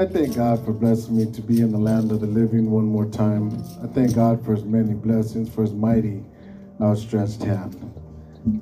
I thank God for blessing me to be in the land of the living one more time. I thank God for his many blessings, for his mighty outstretched hand.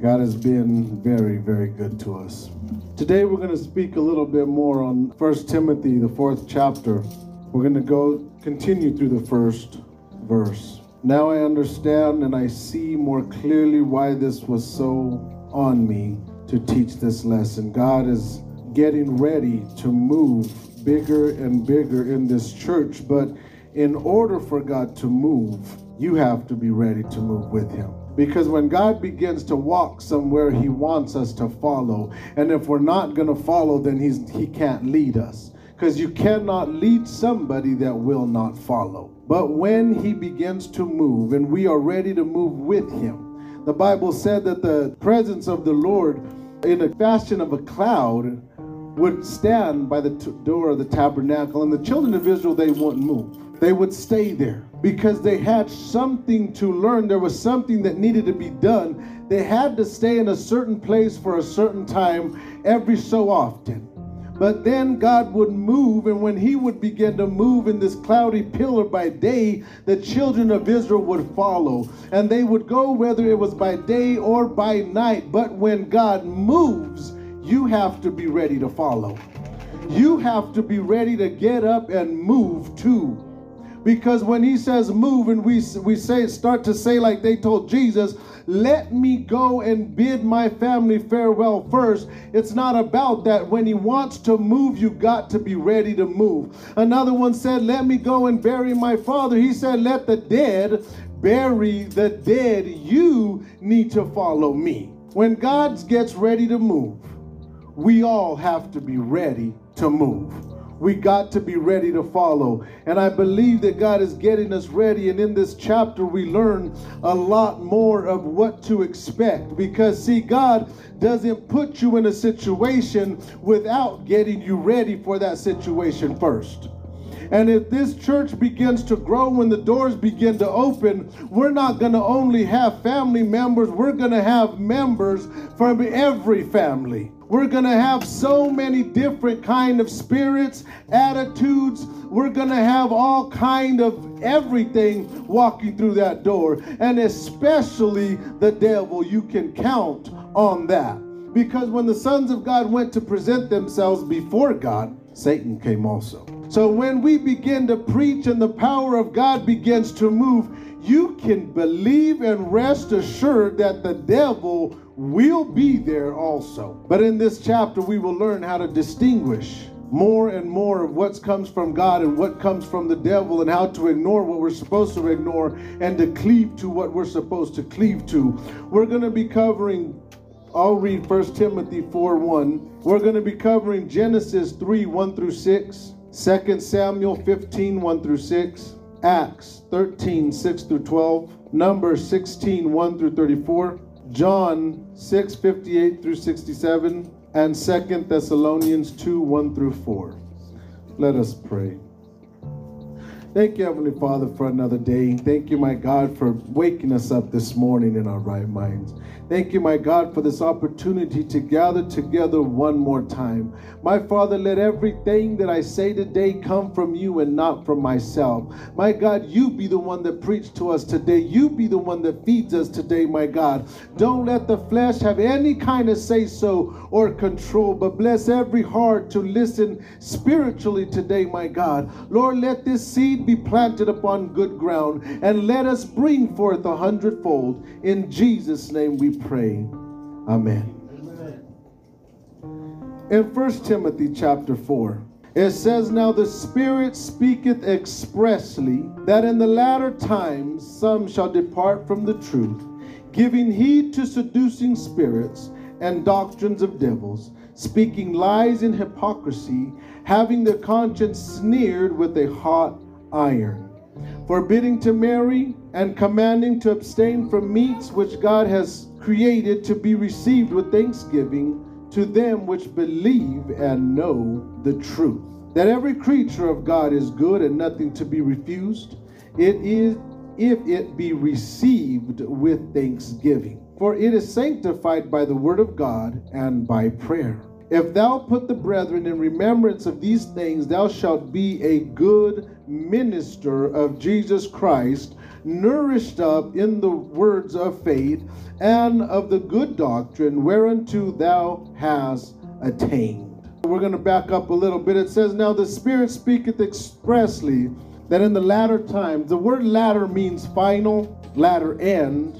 God has been very, very good to us. Today we're going to speak a little bit more on 1 Timothy, the fourth chapter. We're going to go continue through the first verse. Now I understand and I see more clearly why this was so on me to teach this lesson. God is getting ready to move bigger and bigger in this church. But in order for God to move, you have to be ready to move with Him. Because when God begins to walk somewhere, He wants us to follow. And if we're not going to follow, then he's, He can't lead us. Because you cannot lead somebody that will not follow. But when He begins to move and we are ready to move with Him, the Bible said that the presence of the Lord in a fashion of a cloud would stand by the t- door of the tabernacle, and the children of Israel, they wouldn't move. They would stay there because they had something to learn. There was something that needed to be done. They had to stay in a certain place for a certain time every so often. But then God would move, and when He would begin to move in this cloudy pillar by day, the children of Israel would follow. And they would go whether it was by day or by night. But when God moves, you have to be ready to follow. You have to be ready to get up and move too. Because when he says move and we, we say start to say like they told Jesus, let me go and bid my family farewell first. It's not about that. When he wants to move, you got to be ready to move. Another one said, let me go and bury my father. He said, let the dead bury the dead. You need to follow me. When God gets ready to move, we all have to be ready to move. We got to be ready to follow. And I believe that God is getting us ready. And in this chapter, we learn a lot more of what to expect. Because, see, God doesn't put you in a situation without getting you ready for that situation first. And if this church begins to grow, when the doors begin to open, we're not going to only have family members, we're going to have members from every family. We're going to have so many different kind of spirits, attitudes. We're going to have all kind of everything walking through that door. And especially the devil, you can count on that. Because when the sons of God went to present themselves before God, Satan came also. So when we begin to preach and the power of God begins to move, you can believe and rest assured that the devil will be there also. But in this chapter, we will learn how to distinguish more and more of what comes from God and what comes from the devil and how to ignore what we're supposed to ignore and to cleave to what we're supposed to cleave to. We're going to be covering I'll read 1 Timothy 4 1. We're going to be covering Genesis 3 1 through 6. 2 Samuel 15, 1 through 6, Acts 13, 6 through 12, Numbers 16, 1 through 34, John 6, 58 through 67, and 2 Thessalonians 2, 1 through 4. Let us pray. Thank you, Heavenly Father, for another day. Thank you, my God, for waking us up this morning in our right minds. Thank you, my God, for this opportunity to gather together one more time. My Father, let everything that I say today come from you and not from myself. My God, you be the one that preached to us today. You be the one that feeds us today, my God. Don't let the flesh have any kind of say so or control, but bless every heart to listen spiritually today, my God. Lord, let this seed seed be planted upon good ground, and let us bring forth a hundredfold. In Jesus' name we pray. Amen. In 1 Timothy chapter 4, it says, Now the Spirit speaketh expressly that in the latter times some shall depart from the truth, giving heed to seducing spirits and doctrines of devils, speaking lies in hypocrisy, having their conscience sneered with a hot iron, forbidding to marry and commanding to abstain from meats which God has created to be received with thanksgiving to them which believe and know the truth. That every creature of God is good and nothing to be refused. It is if it be received with thanksgiving. For it is sanctified by the word of God and by prayer. If thou put the brethren in remembrance of these things, thou shalt be a good minister of Jesus Christ, nourished up in the words of faith and of the good doctrine whereunto thou hast attained. We're going to back up a little bit. It says, Now the Spirit speaketh expressly that in the latter times, the word latter means final, latter end,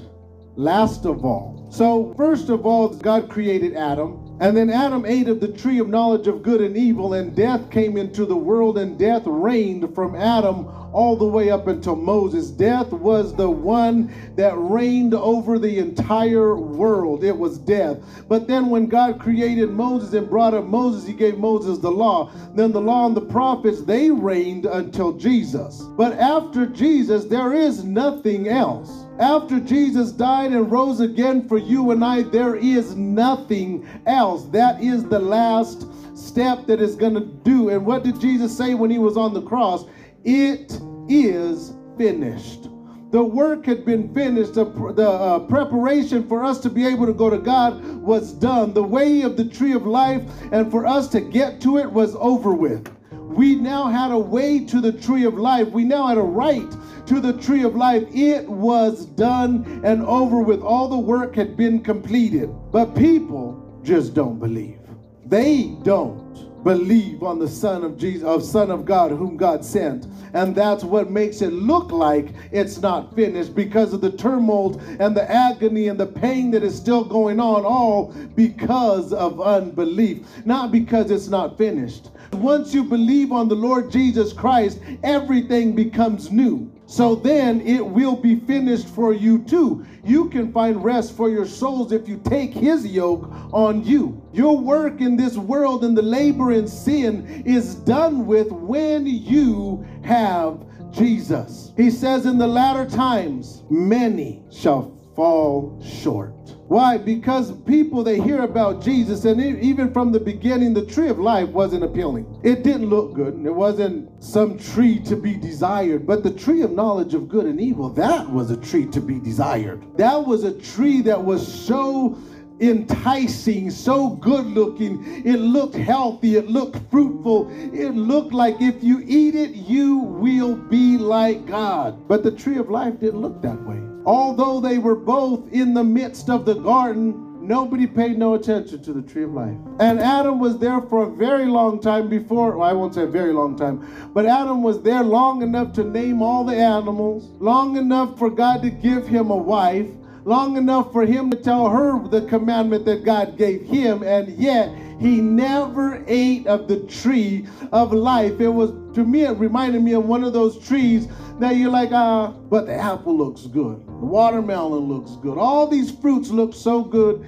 last of all. So, first of all, God created Adam. And then Adam ate of the tree of knowledge of good and evil, and death came into the world, and death reigned from Adam all the way up until Moses. Death was the one that reigned over the entire world. It was death. But then when God created Moses and brought up Moses, he gave Moses the law. Then the law and the prophets, they reigned until Jesus. But after Jesus, there is nothing else. After Jesus died and rose again for you and I, there is nothing else. That is the last step that is going to do. And what did Jesus say when he was on the cross? It is finished. The work had been finished. The, the uh, preparation for us to be able to go to God was done. The way of the tree of life and for us to get to it was over with. We now had a way to the tree of life. We now had a right to the tree of life. It was done and over with. All the work had been completed. But people just don't believe. They don't believe on the Son of Jesus, of Son of God, whom God sent. And that's what makes it look like it's not finished because of the turmoil and the agony and the pain that is still going on, all because of unbelief, not because it's not finished. Once you believe on the Lord Jesus Christ, everything becomes new. So then it will be finished for you too. You can find rest for your souls if you take his yoke on you. Your work in this world and the labor in sin is done with when you have Jesus. He says, In the latter times, many shall fall short. Why? Because people they hear about Jesus, and even from the beginning, the tree of life wasn't appealing. It didn't look good. It wasn't some tree to be desired, but the tree of knowledge of good and evil, that was a tree to be desired. That was a tree that was so enticing, so good looking. It looked healthy, it looked fruitful. It looked like if you eat it, you will be like God. But the tree of life didn't look that way. Although they were both in the midst of the garden, nobody paid no attention to the tree of life. And Adam was there for a very long time before, well, I won't say a very long time, but Adam was there long enough to name all the animals, long enough for God to give him a wife, long enough for him to tell her the commandment that God gave him, and yet he never ate of the tree of life. It was, to me, it reminded me of one of those trees that you're like, ah, but the apple looks good. The watermelon looks good. All these fruits look so good,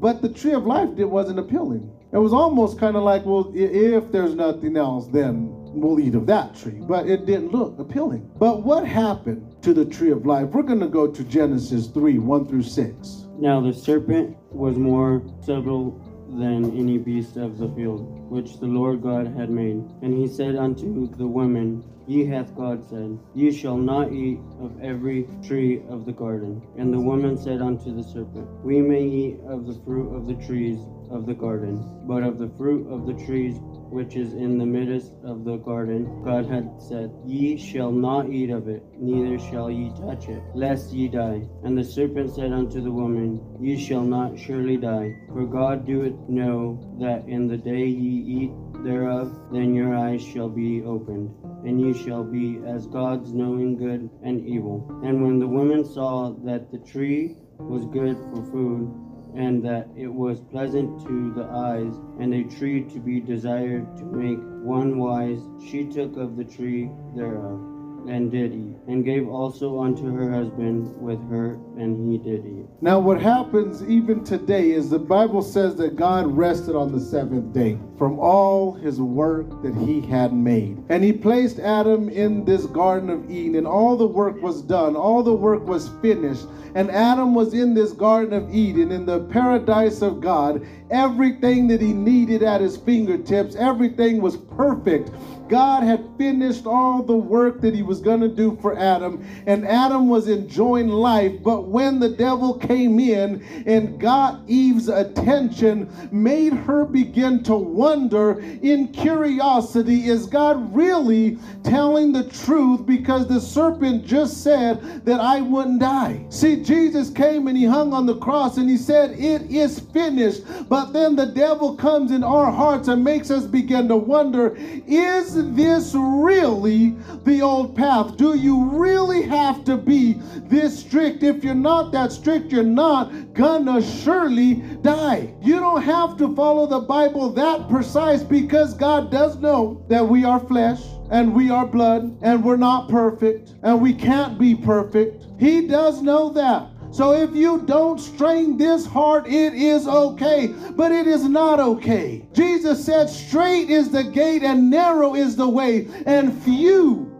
but the tree of life it wasn't appealing. It was almost kind of like, well, if there's nothing else, then we'll eat of that tree. But it didn't look appealing. But what happened to the tree of life? We're going to go to Genesis 3 1 through 6. Now the serpent was more subtle than any beast of the field, which the Lord God had made. And he said unto the woman, Ye hath God said, Ye shall not eat of every tree of the garden. And the woman said unto the serpent, We may eat of the fruit of the trees of the garden, but of the fruit of the trees which is in the midst of the garden, God had said, Ye shall not eat of it, neither shall ye touch it, lest ye die. And the serpent said unto the woman, Ye shall not surely die, for God doeth know that in the day ye eat thereof, then your eyes shall be opened and ye shall be as gods, knowing good and evil. And when the woman saw that the tree was good for food, and that it was pleasant to the eyes, and a tree to be desired to make one wise, she took of the tree thereof and did eat, and gave also unto her husband with her, and he did eat. Now, what happens even today is the Bible says that God rested on the seventh day from all his work that he had made. And he placed Adam in this Garden of Eden, and all the work was done, all the work was finished. And Adam was in this Garden of Eden, in the paradise of God. Everything that he needed at his fingertips, everything was perfect. God had finished all the work that he was going to do for Adam, and Adam was enjoying life. But when the devil came in and got Eve's attention, made her begin to wonder in curiosity is God really telling the truth? Because the serpent just said that I wouldn't die. See, Jesus came and he hung on the cross and he said, It is finished. But then the devil comes in our hearts and makes us begin to wonder, Is this really the old path? Do you really have to be this strict? If you're not that strict, you're not gonna surely die. You don't have to follow the Bible that precise because God does know that we are flesh and we are blood and we're not perfect and we can't be perfect. He does know that. So if you don't strain this heart, it is okay, but it is not okay. Jesus said, Straight is the gate and narrow is the way, and few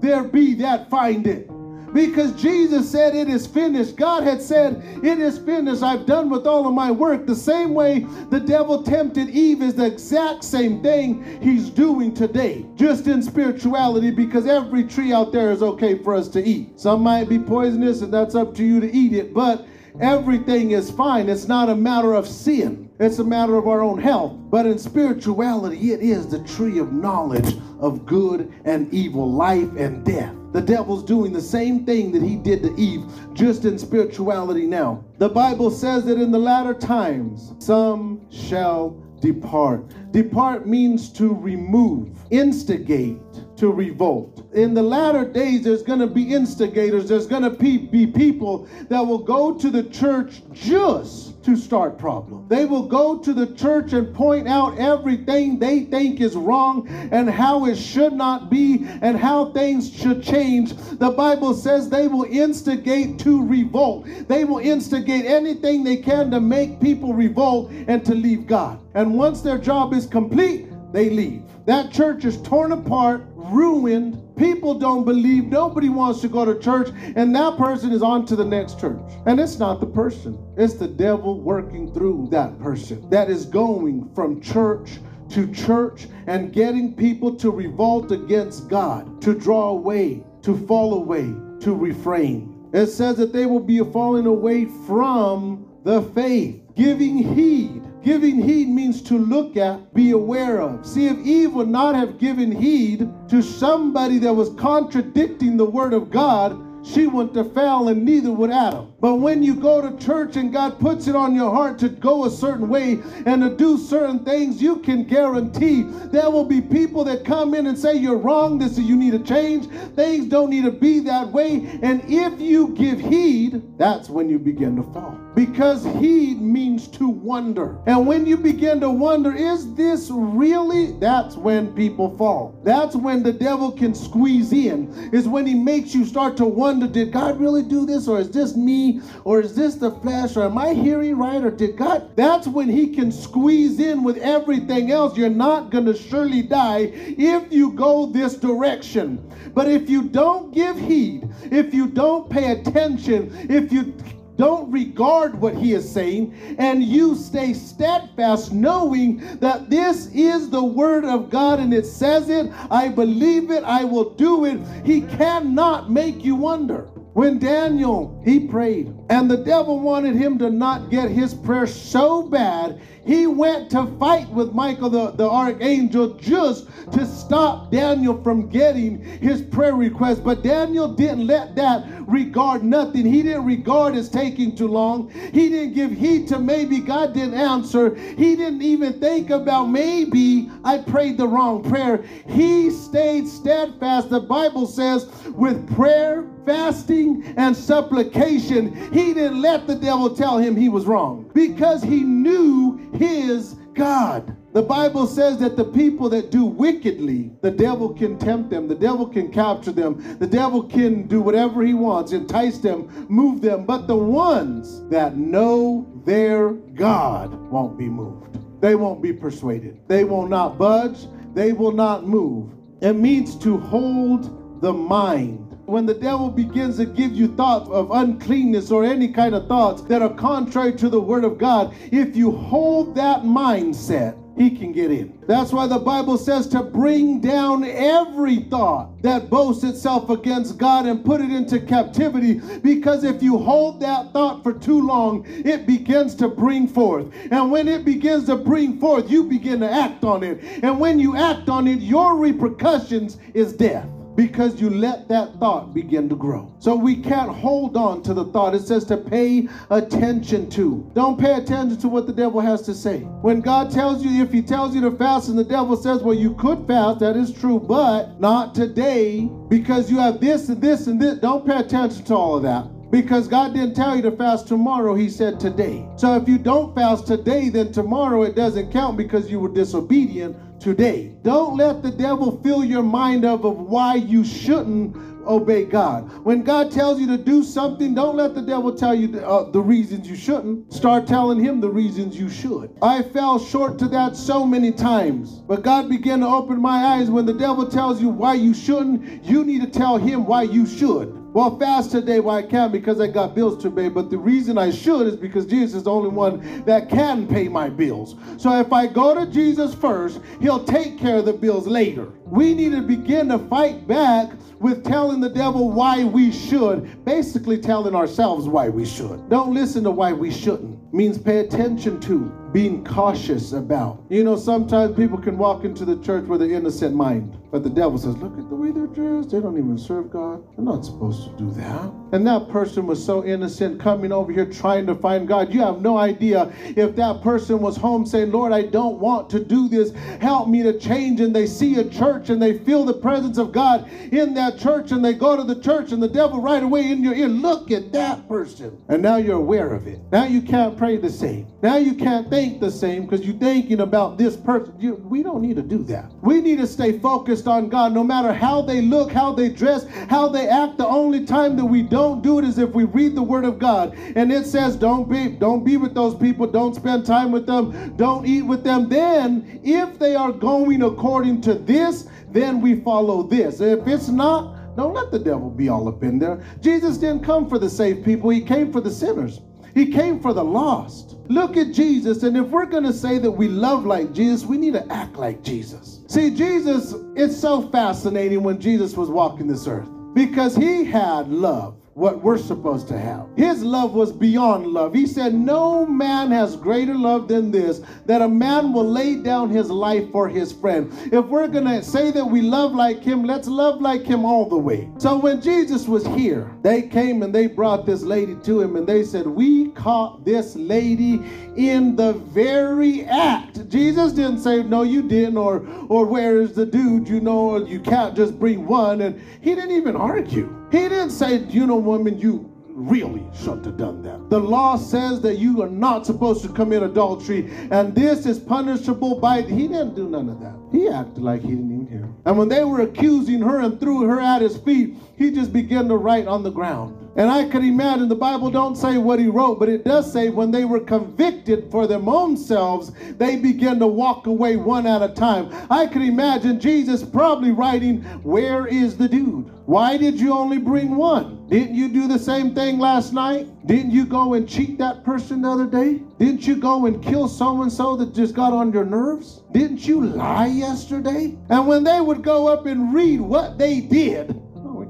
there be that find it. Because Jesus said, It is finished. God had said, It is finished. I've done with all of my work. The same way the devil tempted Eve is the exact same thing he's doing today, just in spirituality, because every tree out there is okay for us to eat. Some might be poisonous, and that's up to you to eat it, but everything is fine. It's not a matter of sin. It's a matter of our own health. But in spirituality, it is the tree of knowledge of good and evil, life and death. The devil's doing the same thing that he did to Eve, just in spirituality now. The Bible says that in the latter times, some shall depart. Depart means to remove, instigate, to revolt. In the latter days, there's going to be instigators, there's going to be people that will go to the church just to start problems. They will go to the church and point out everything they think is wrong and how it should not be and how things should change. The Bible says they will instigate to revolt. They will instigate anything they can to make people revolt and to leave God. And once their job is complete, they leave. That church is torn apart, ruined. People don't believe. Nobody wants to go to church. And that person is on to the next church. And it's not the person, it's the devil working through that person that is going from church to church and getting people to revolt against God, to draw away, to fall away, to refrain. It says that they will be falling away from the faith, giving heed Giving heed means to look at, be aware of. See, if Eve would not have given heed to somebody that was contradicting the word of God, she wouldn't have fell, and neither would Adam. But when you go to church and God puts it on your heart to go a certain way and to do certain things, you can guarantee there will be people that come in and say you're wrong, this is you need to change, things don't need to be that way. And if you give heed, that's when you begin to fall. Because heed means to wonder. And when you begin to wonder, is this really? That's when people fall. That's when the devil can squeeze in, is when he makes you start to wonder did God really do this, or is this me, or is this the flesh, or am I hearing right, or did God? That's when He can squeeze in with everything else. You're not going to surely die if you go this direction. But if you don't give heed, if you don't pay attention, if you don't regard what he is saying, and you stay steadfast, knowing that this is the word of God and it says it. I believe it, I will do it. He cannot make you wonder. When Daniel, he prayed, and the devil wanted him to not get his prayer so bad, He went to fight with Michael the, the archangel just to stop Daniel from getting his prayer request. But Daniel didn't let that regard nothing. He didn't regard as taking too long. He didn't give heed to maybe God didn't answer. He didn't even think about maybe I prayed the wrong prayer. He stayed steadfast. The Bible says with prayer, fasting, and supplication, he didn't let the devil tell him he was wrong because he knew his God. The Bible says that the people that do wickedly, the devil can tempt them, the devil can capture them, the devil can do whatever he wants, entice them, move them. But the ones that know their God won't be moved. They won't be persuaded. They will not budge. They will not move. It means to hold the mind when the devil begins to give you thoughts of uncleanness or any kind of thoughts that are contrary to the word of God, if you hold that mindset, he can get in. That's why the Bible says to bring down every thought that boasts itself against God and put it into captivity. Because if you hold that thought for too long, it begins to bring forth. And when it begins to bring forth, you begin to act on it. And when you act on it, your repercussions is death because you let that thought begin to grow. So we can't hold on to the thought. It says to pay attention to. Don't pay attention to what the devil has to say. When God tells you, if he tells you to fast and the devil says, well, you could fast, that is true, but not today because you have this and this and this. Don't pay attention to all of that. Because God didn't tell you to fast tomorrow, He said today. So if you don't fast today, then tomorrow it doesn't count because you were disobedient today. Don't let the devil fill your mind up of why you shouldn't obey God. When God tells you to do something, don't let the devil tell you the, uh, the, reasons you shouldn't. Start telling him the reasons you should. I fell short to that so many times, but God began to open my eyes. When the devil tells you why you shouldn't, you need to tell him why you should. Well, fast today, why I can because I got bills to pay. But the reason I should is because Jesus is the only one that can pay my bills. So if I go to Jesus first, he'll take care of the bills later. We need to begin to fight back with telling the devil why we should, basically telling ourselves why we should. Don't listen to why we shouldn't. Means pay attention to, being cautious about. You know, sometimes people can walk into the church with an innocent mind. But the devil says, Look at the way they're dressed. They don't even serve God. They're not supposed to do that. And that person was so innocent coming over here trying to find God. You have no idea if that person was home saying, Lord, I don't want to do this. Help me to change. And they see a church and they feel the presence of God in that church and they go to the church and the devil right away in your ear, look at that person. And now you're aware of it. Now you can't pray the same. Now you can't think the same because you're thinking about this person. You, we don't need to do that. We need to stay focused on God, no matter how they look, how they dress, how they act. The only time that we don't do it is if we read the Word of God. And it says, don't be, don't be with those people, don't spend time with them, don't eat with them. Then, if they are going according to this, then we follow this. If it's not, don't let the devil be all up in there. Jesus didn't come for the saved people, he came for the sinners. He came for the lost. Look at Jesus, and if we're going to say that we love like Jesus, we need to act like Jesus. See, Jesus, it's so fascinating when Jesus was walking this earth because he had love what we're supposed to have. His love was beyond love. He said, No man has greater love than this, that a man will lay down his life for his friend. If we're going to say that we love like him, let's love like him all the way. So when Jesus was here, they came and they brought this lady to him and they said, We caught this lady in the very act. Jesus didn't say, No, you didn't, or, or where is the dude? You know, you can't just bring one. And he didn't even argue. He didn't say, you know, woman, you really shouldn't have done that. The law says that you are not supposed to commit adultery, and this is punishable by. He didn't do none of that. He acted like he didn't even hear. And when they were accusing her and threw her at his feet, he just began to write on the ground. And I could imagine the Bible don't say what he wrote, but it does say when they were convicted for their own selves, they began to walk away one at a time. I could imagine Jesus probably writing, Where is the dude? Why did you only bring one? Didn't you do the same thing last night? Didn't you go and cheat that person the other day? Didn't you go and kill so and so that just got on your nerves? Didn't you lie yesterday? And when they would go up and read what they did,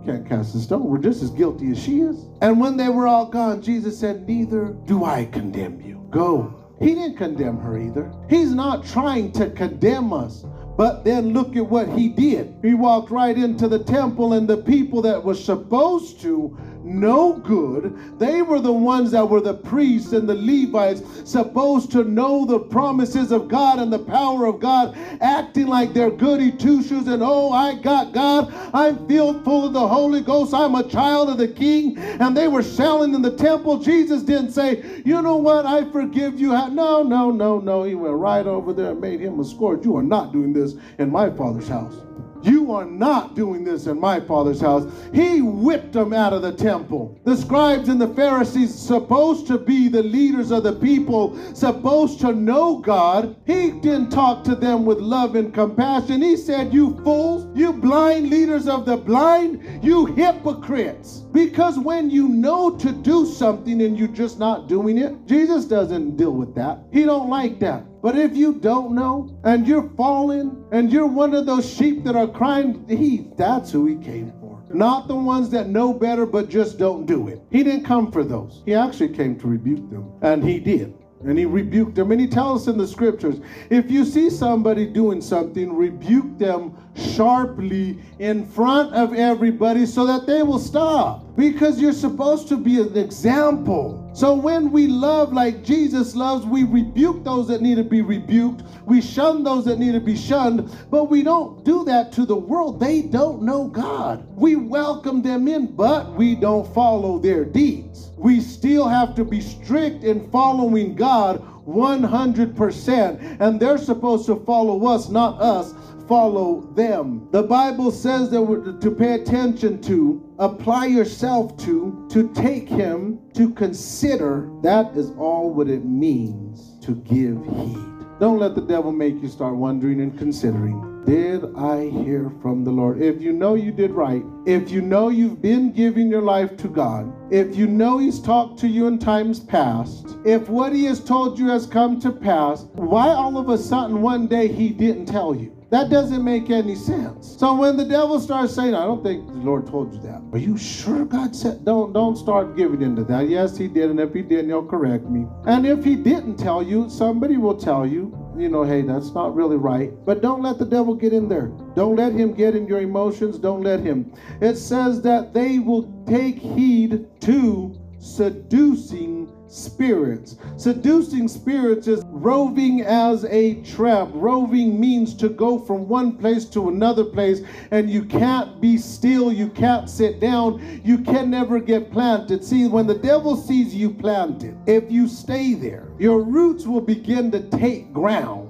can't cast a stone. We're just as guilty as she is. And when they were all gone, Jesus said, Neither do I condemn you. Go He didn't condemn her either. He's not trying to condemn us. But then look at what he did. He walked right into the temple, and the people that were supposed to know good. They were the ones that were the priests and the Levites, supposed to know the promises of God and the power of God, acting like they're goody two shoes and oh, I got God. I'm filled full of the Holy Ghost. I'm a child of the King. And they were selling in the temple. Jesus didn't say, You know what? I forgive you. No, no, no, no. He went right over there and made him a scourge. You are not doing this in my father's house. You are not doing this in my father's house. He whipped them out of the temple. The scribes and the Pharisees, supposed to be the leaders of the people, supposed to know God, he didn't talk to them with love and compassion. He said, You fools, you blind leaders of the blind, you hypocrites. Because when you know to do something and you're just not doing it, Jesus doesn't deal with that. He don't like that. But if you don't know and you're falling and you're one of those sheep that are crying, he that's who he came for. Not the ones that know better but just don't do it. He didn't come for those. He actually came to rebuke them. And he did. And he rebuked them. And he tells us in the scriptures if you see somebody doing something, rebuke them sharply in front of everybody so that they will stop. Because you're supposed to be an example. So when we love like Jesus loves, we rebuke those that need to be rebuked. We shun those that need to be shunned. But we don't do that to the world. They don't know God. We welcome them in, but we don't follow their deeds. We still have to be strict in following God 100%. And they're supposed to follow us, not us follow them. The Bible says that we're to pay attention to, apply yourself to, to take him, to consider. That is all what it means to give heed. Don't let the devil make you start wondering and considering. Did I hear from the Lord? If you know you did right, if you know you've been giving your life to God, if you know He's talked to you in times past, if what He has told you has come to pass, why all of a sudden one day He didn't tell you? That doesn't make any sense. So when the devil starts saying, I don't think the Lord told you that. Are you sure God said don't don't start giving into that? Yes, he did, and if he didn't, he'll correct me. And if he didn't tell you, somebody will tell you, you know, hey, that's not really right. But don't let the devil get in there. Don't let him get in your emotions. Don't let him. It says that they will take heed to seducing spirits. Seducing spirits is roving as a trap. Roving means to go from one place to another place, and you can't be still, you can't sit down, you can never get planted. See, when the devil sees you planted, if you stay there, your roots will begin to take ground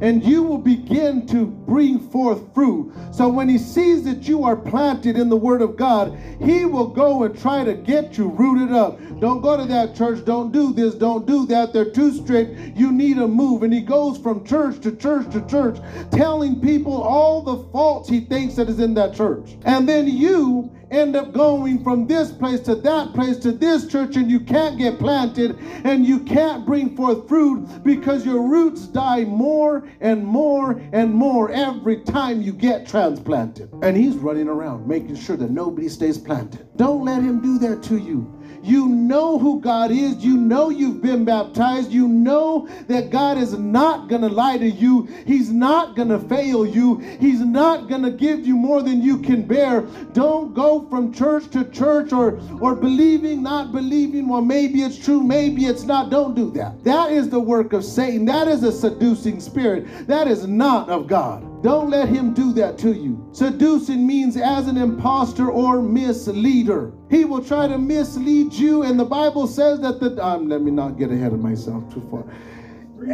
and you will begin to bring forth fruit. So when he sees that you are planted in the word of God, he will go and try to get you rooted up. Don't go to that church. Don't do this. Don't do that. They're too strict. You need a move. And he goes from church to church to church, telling people all the faults he thinks that is in that church. And then you end up going from this place to that place to this church and you can't get planted and you can't bring forth fruit because your roots die more and more and more every time you get transplanted. And he's running around making sure that nobody stays planted. Don't let him do that to you. You know who God is. You know you've been baptized. You know that God is not going to lie to you. He's not going to fail you. He's not going to give you more than you can bear. Don't go from church to church or, or believing, not believing. Well, maybe it's true, maybe it's not. Don't do that. That is the work of Satan. That is a seducing spirit. That is not of God. Don't let him do that to you. Seducing means as an impostor or misleader. He will try to mislead you, and the Bible says that the. Um, let me not get ahead of myself too far.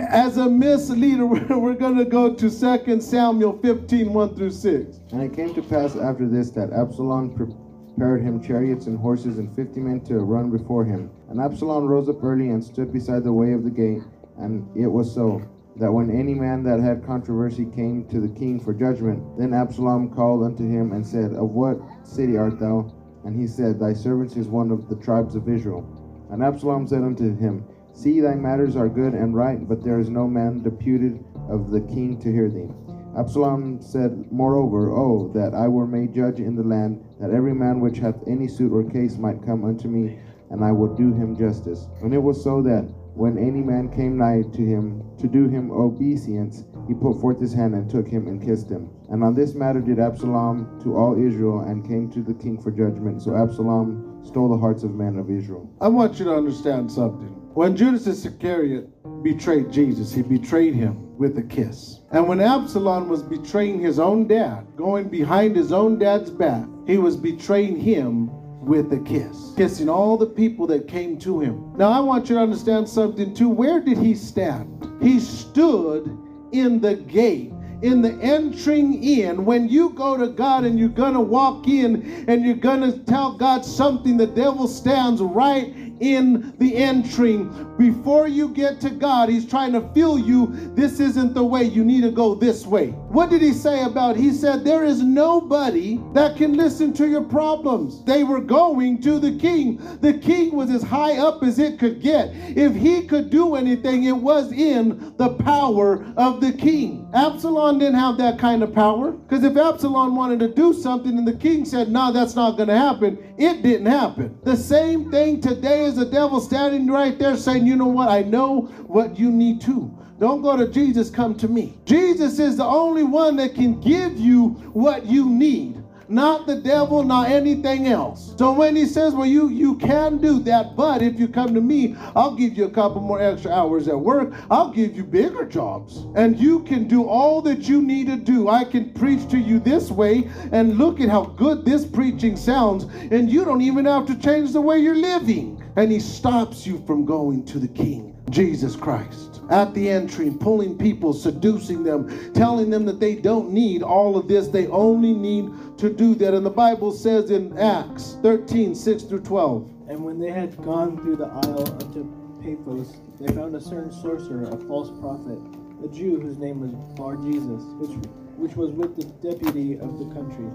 As a misleader, we're going to go to 2 Samuel 15 1 through 6. And it came to pass after this that Absalom prepared him chariots and horses and fifty men to run before him. And Absalom rose up early and stood beside the way of the gate. And it was so that when any man that had controversy came to the king for judgment, then Absalom called unto him and said, Of what city art thou? And he said, Thy servant is one of the tribes of Israel. And Absalom said unto him, See, thy matters are good and right, but there is no man deputed of the king to hear thee. Absalom said, Moreover, Oh, that I were made judge in the land, that every man which hath any suit or case might come unto me, and I would do him justice. And it was so that when any man came nigh to him to do him obeisance, he put forth his hand and took him and kissed him. And on this matter did Absalom to all Israel and came to the king for judgment. So Absalom stole the hearts of men of Israel. I want you to understand something. When Judas Iscariot betrayed Jesus, he betrayed him with a kiss. And when Absalom was betraying his own dad, going behind his own dad's back, he was betraying him with a kiss, kissing all the people that came to him. Now, I want you to understand something too. Where did he stand? He stood in the gate in the entering in, when you go to God and you're going to walk in and you're going to tell God something, the devil stands right in the entering. Before you get to God, he's trying to feel you. This isn't the way. You need to go this way. What did he say about? He said there is nobody that can listen to your problems. They were going to the king. The king was as high up as it could get. If he could do anything, it was in the power of the king. Absalom didn't have that kind of power because if Absalom wanted to do something and the king said, "No, that's not going to happen," it didn't happen. The same thing today is the devil standing right there saying, You know what? I know what you need to. Don't go to Jesus, come to me. Jesus is the only one that can give you what you need not the devil, not anything else. So when he says, Well, you you can do that, but if you come to me, I'll give you a couple more extra hours at work. I'll give you bigger jobs. And you can do all that you need to do. I can preach to you this way, and look at how good this preaching sounds, and you don't even have to change the way you're living and he stops you from going to the King, Jesus Christ. At the entry, pulling people, seducing them, telling them that they don't need all of this, they only need to do that. And the Bible says in Acts 13 6 through 12. And when they had gone through the isle unto Paphos, they found a certain sorcerer, a false prophet, a Jew whose name was Bar Jesus, which, which was with the deputy of the country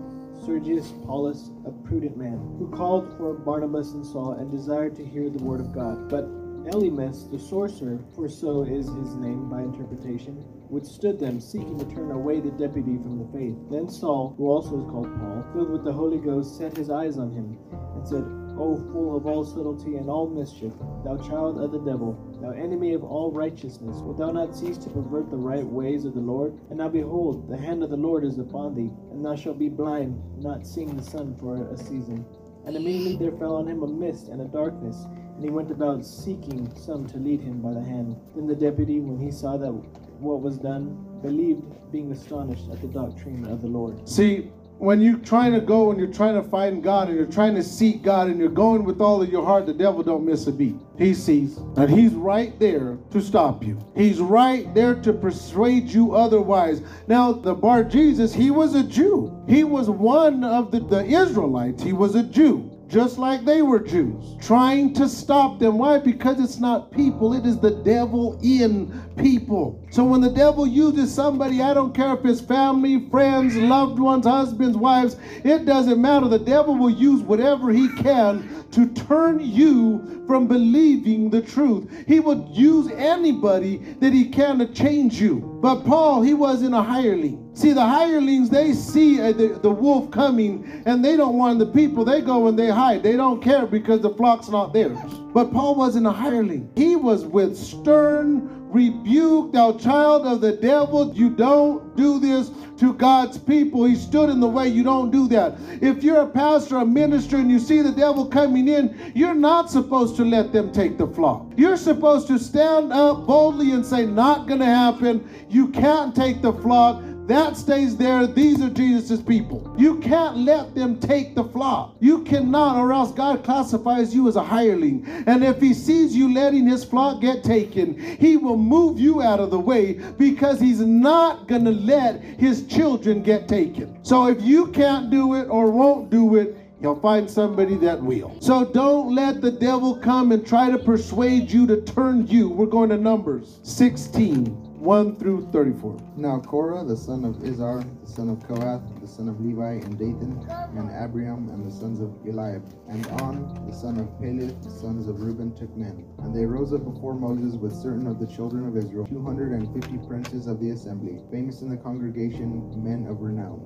Sergius Paulus, a prudent man, who called for Barnabas and Saul and desired to hear the word of God. But Elymas, the sorcerer, for so is his name by interpretation, withstood them, seeking to turn away the deputy from the faith. Then Saul, who also is called Paul, filled with the Holy Ghost, set his eyes on him, and said, O full of all subtlety and all mischief, thou child of the devil, thou enemy of all righteousness, wilt thou not cease to pervert the right ways of the Lord? And now behold, the hand of the Lord is upon thee, and thou shalt be blind, not seeing the sun for a season. And immediately there fell on him a mist and a darkness, and he went about seeking some to lead him by the hand. Then the deputy, when he saw that what was done, believed, being astonished at the doctrine of the Lord. See, when you're trying to go and you're trying to find God and you're trying to seek God and you're going with all of your heart, the devil don't miss a beat. He sees, and he's right there to stop you. He's right there to persuade you otherwise. Now, the Bar Jesus, he was a Jew. He was one of the, the Israelites. He was a Jew just like they were Jews, trying to stop them. Why? Because it's not people, it is the devil in people. So when the devil uses somebody, I don't care if it's family, friends, loved ones, husbands, wives, it doesn't matter. The devil will use whatever he can to turn you from believing the truth. He would use anybody that he can to change you. But Paul, he wasn't a hireling. See, the hirelings, they see uh, the, the wolf coming and they don't want the people. They go and they hide. They don't care because the flock's not theirs. But Paul wasn't a hireling. He was with stern rebuke, thou child of the devil. You don't do this to God's people. He stood in the way. You don't do that. If you're a pastor, a minister, and you see the devil coming in, you're not supposed to let them take the flock. You're supposed to stand up boldly and say, Not going to happen. You can't take the flock. That stays there. These are Jesus' people. You can't let them take the flock. You cannot, or else God classifies you as a hireling. And if he sees you letting his flock get taken, he will move you out of the way because he's not going to let his children get taken. So if you can't do it or won't do it, He'll find somebody that will. So don't let the devil come and try to persuade you to turn you. We're going to Numbers 16. 1 through 34. Now Korah, the son of Izhar, the son of Kohath, the son of Levi, and Dathan, and Abiram, and the sons of Eliab, and On, the son of Peleth, the sons of Reuben, took men. And they rose up before Moses with certain of the children of Israel, 250 princes of the assembly, famous in the congregation, men of renown.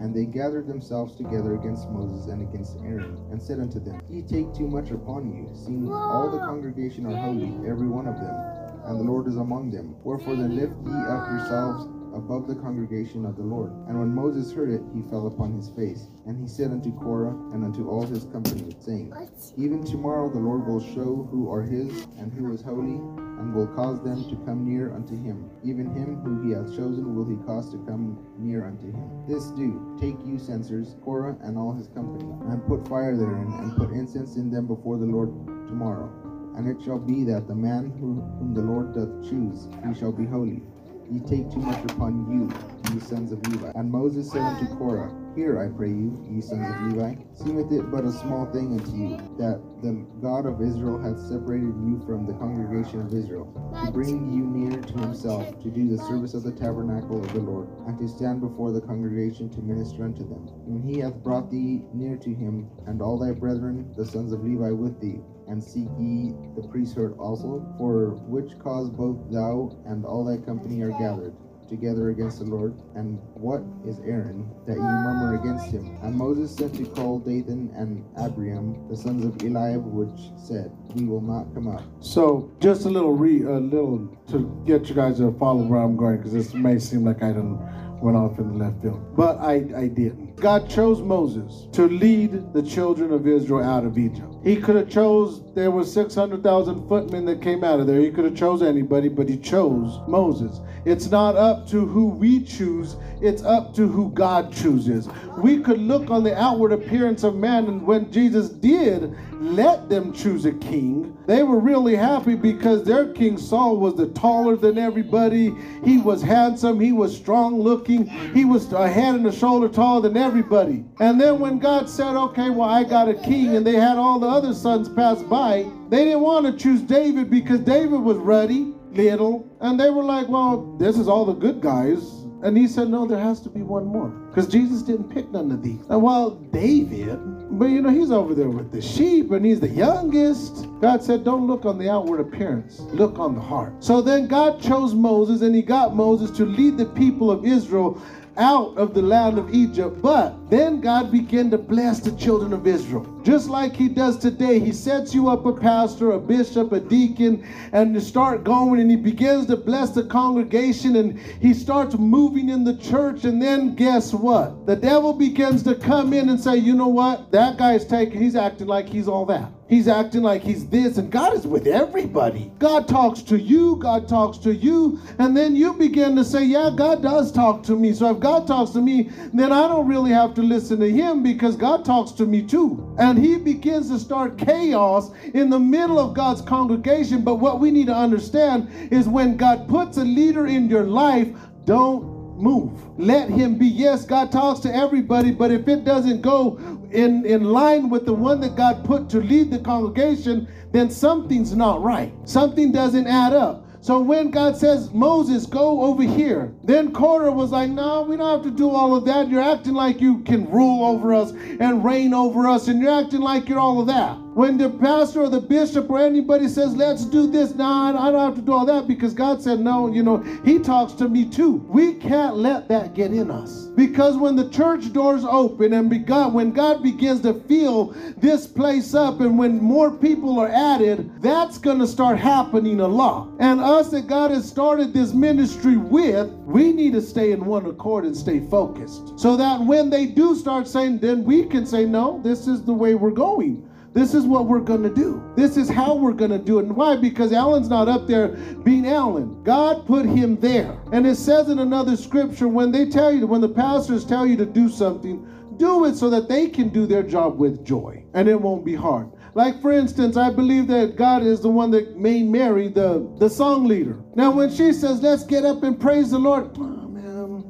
And they gathered themselves together against Moses and against Aaron, and said unto them, Ye take too much upon you, seeing all the congregation are holy, every one of them, and the Lord is among them. Wherefore then lift ye up yourselves above the congregation of the Lord. And when Moses heard it, he fell upon his face. And he said unto Korah and unto all his company, saying, Even tomorrow the Lord will show who are his, and who is holy, and will cause them to come near unto him. Even him who he hath chosen will he cause to come near unto him. This do, take you censers, Korah and all his company, and put fire therein, and put incense in them before the Lord tomorrow. And it shall be that the man who, whom the Lord doth choose, he shall be holy. Ye take too much upon you, ye sons of Levi. And Moses said unto Korah, Hear, I pray you, ye sons of Levi, seemeth it but a small thing unto you, that the God of Israel hath separated you from the congregation of Israel, to bring you near to himself, to do the service of the tabernacle of the Lord, and to stand before the congregation to minister unto them. And he hath brought thee near to him, and all thy brethren, the sons of Levi, with thee, and seek ye the priesthood also, for which cause both thou and all thy company are gathered together against the Lord. And what is Aaron that ye murmur against him? And Moses sent to call Dathan and Abiram, the sons of Eliab, which said, We will not come up. So just a little re a little to get you guys to follow where I'm going because this may seem like I done went off in the left field, but I I didn't. God chose Moses to lead the children of Israel out of Egypt. He could have chose there were 600,000 footmen that came out of there. He could have chose anybody, but he chose Moses. It's not up to who we choose, it's up to who God chooses. We could look on the outward appearance of man and when Jesus did let them choose a king, they were really happy because their king Saul was the taller than everybody. He was handsome, he was strong looking, he was a head and a shoulder taller than everybody. And then when God said, "Okay, well I got a king," and they had all the other sons passed by, they didn't want to choose David because David was ruddy, little, and they were like, "Well, this is all the good guys." And he said, No, there has to be one more. Because Jesus didn't pick none of these. And while David, but you know, he's over there with the sheep and he's the youngest. God said, Don't look on the outward appearance, look on the heart. So then God chose Moses and he got Moses to lead the people of Israel out of the land of Egypt. But then God began to bless the children of Israel. Just like he does today, he sets you up a pastor, a bishop, a deacon, and you start going and he begins to bless the congregation and he starts moving in the church. And then guess what? The devil begins to come in and say, you know what? That guy's taking, he's acting like he's all that. He's acting like he's this, and God is with everybody. God talks to you, God talks to you, and then you begin to say, Yeah, God does talk to me. So if God talks to me, then I don't really have to listen to him because God talks to me too. And he begins to start chaos in the middle of God's congregation. But what we need to understand is when God puts a leader in your life, don't move. Let him be. Yes, God talks to everybody, but if it doesn't go in, in line with the one that God put to lead the congregation, then something's not right. Something doesn't add up. So when God says, Moses, go over here, then Korah was like, no, we don't have to do all of that. You're acting like you can rule over us and reign over us, and you're acting like you're all of that. When the pastor or the bishop or anybody says, let's do this, nah, I don't have to do all that because God said, no, you know, He talks to me too. We can't let that get in us. Because when the church doors open and begun, when God begins to fill this place up and when more people are added, that's going to start happening a lot. And us that God has started this ministry with, we need to stay in one accord and stay focused. So that when they do start saying, then we can say, no, this is the way we're going. This is what we're going to do. This is how we're going to do it. And why? Because Alan's not up there being Alan. God put him there. And it says in another scripture when they tell you, when the pastors tell you to do something, do it so that they can do their job with joy and it won't be hard. Like for instance, I believe that God is the one that made Mary the, the song leader. Now when she says, let's get up and praise the Lord,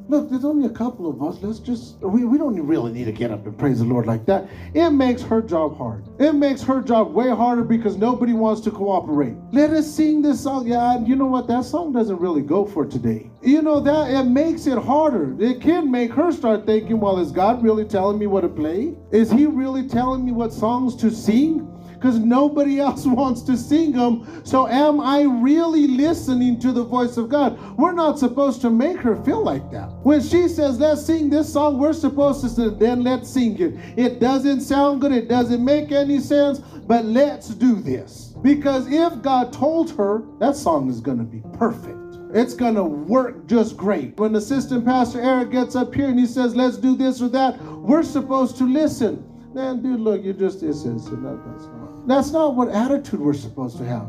Look, there's only a couple of us. Let's just, we, we don't really need to get up and praise the Lord like that. It makes her job hard. It makes her job way harder because nobody wants to cooperate. Let us sing this song. Yeah, you know what? That song doesn't really go for today. You know, that it makes it harder. It can make her start thinking, well, is God really telling me what to play? Is He really telling me what songs to sing? Because nobody else wants to sing them. So, am I really listening to the voice of God? We're not supposed to make her feel like that. When she says, Let's sing this song, we're supposed to say, Then let's sing it. It doesn't sound good, it doesn't make any sense, but let's do this. Because if God told her, that song is going to be perfect. It's going to work just great. When Assistant Pastor Eric gets up here and he says, let's do this or that, we're supposed to listen. Man, dude, look, you're just this, this, and that. That's not what attitude we're supposed to have.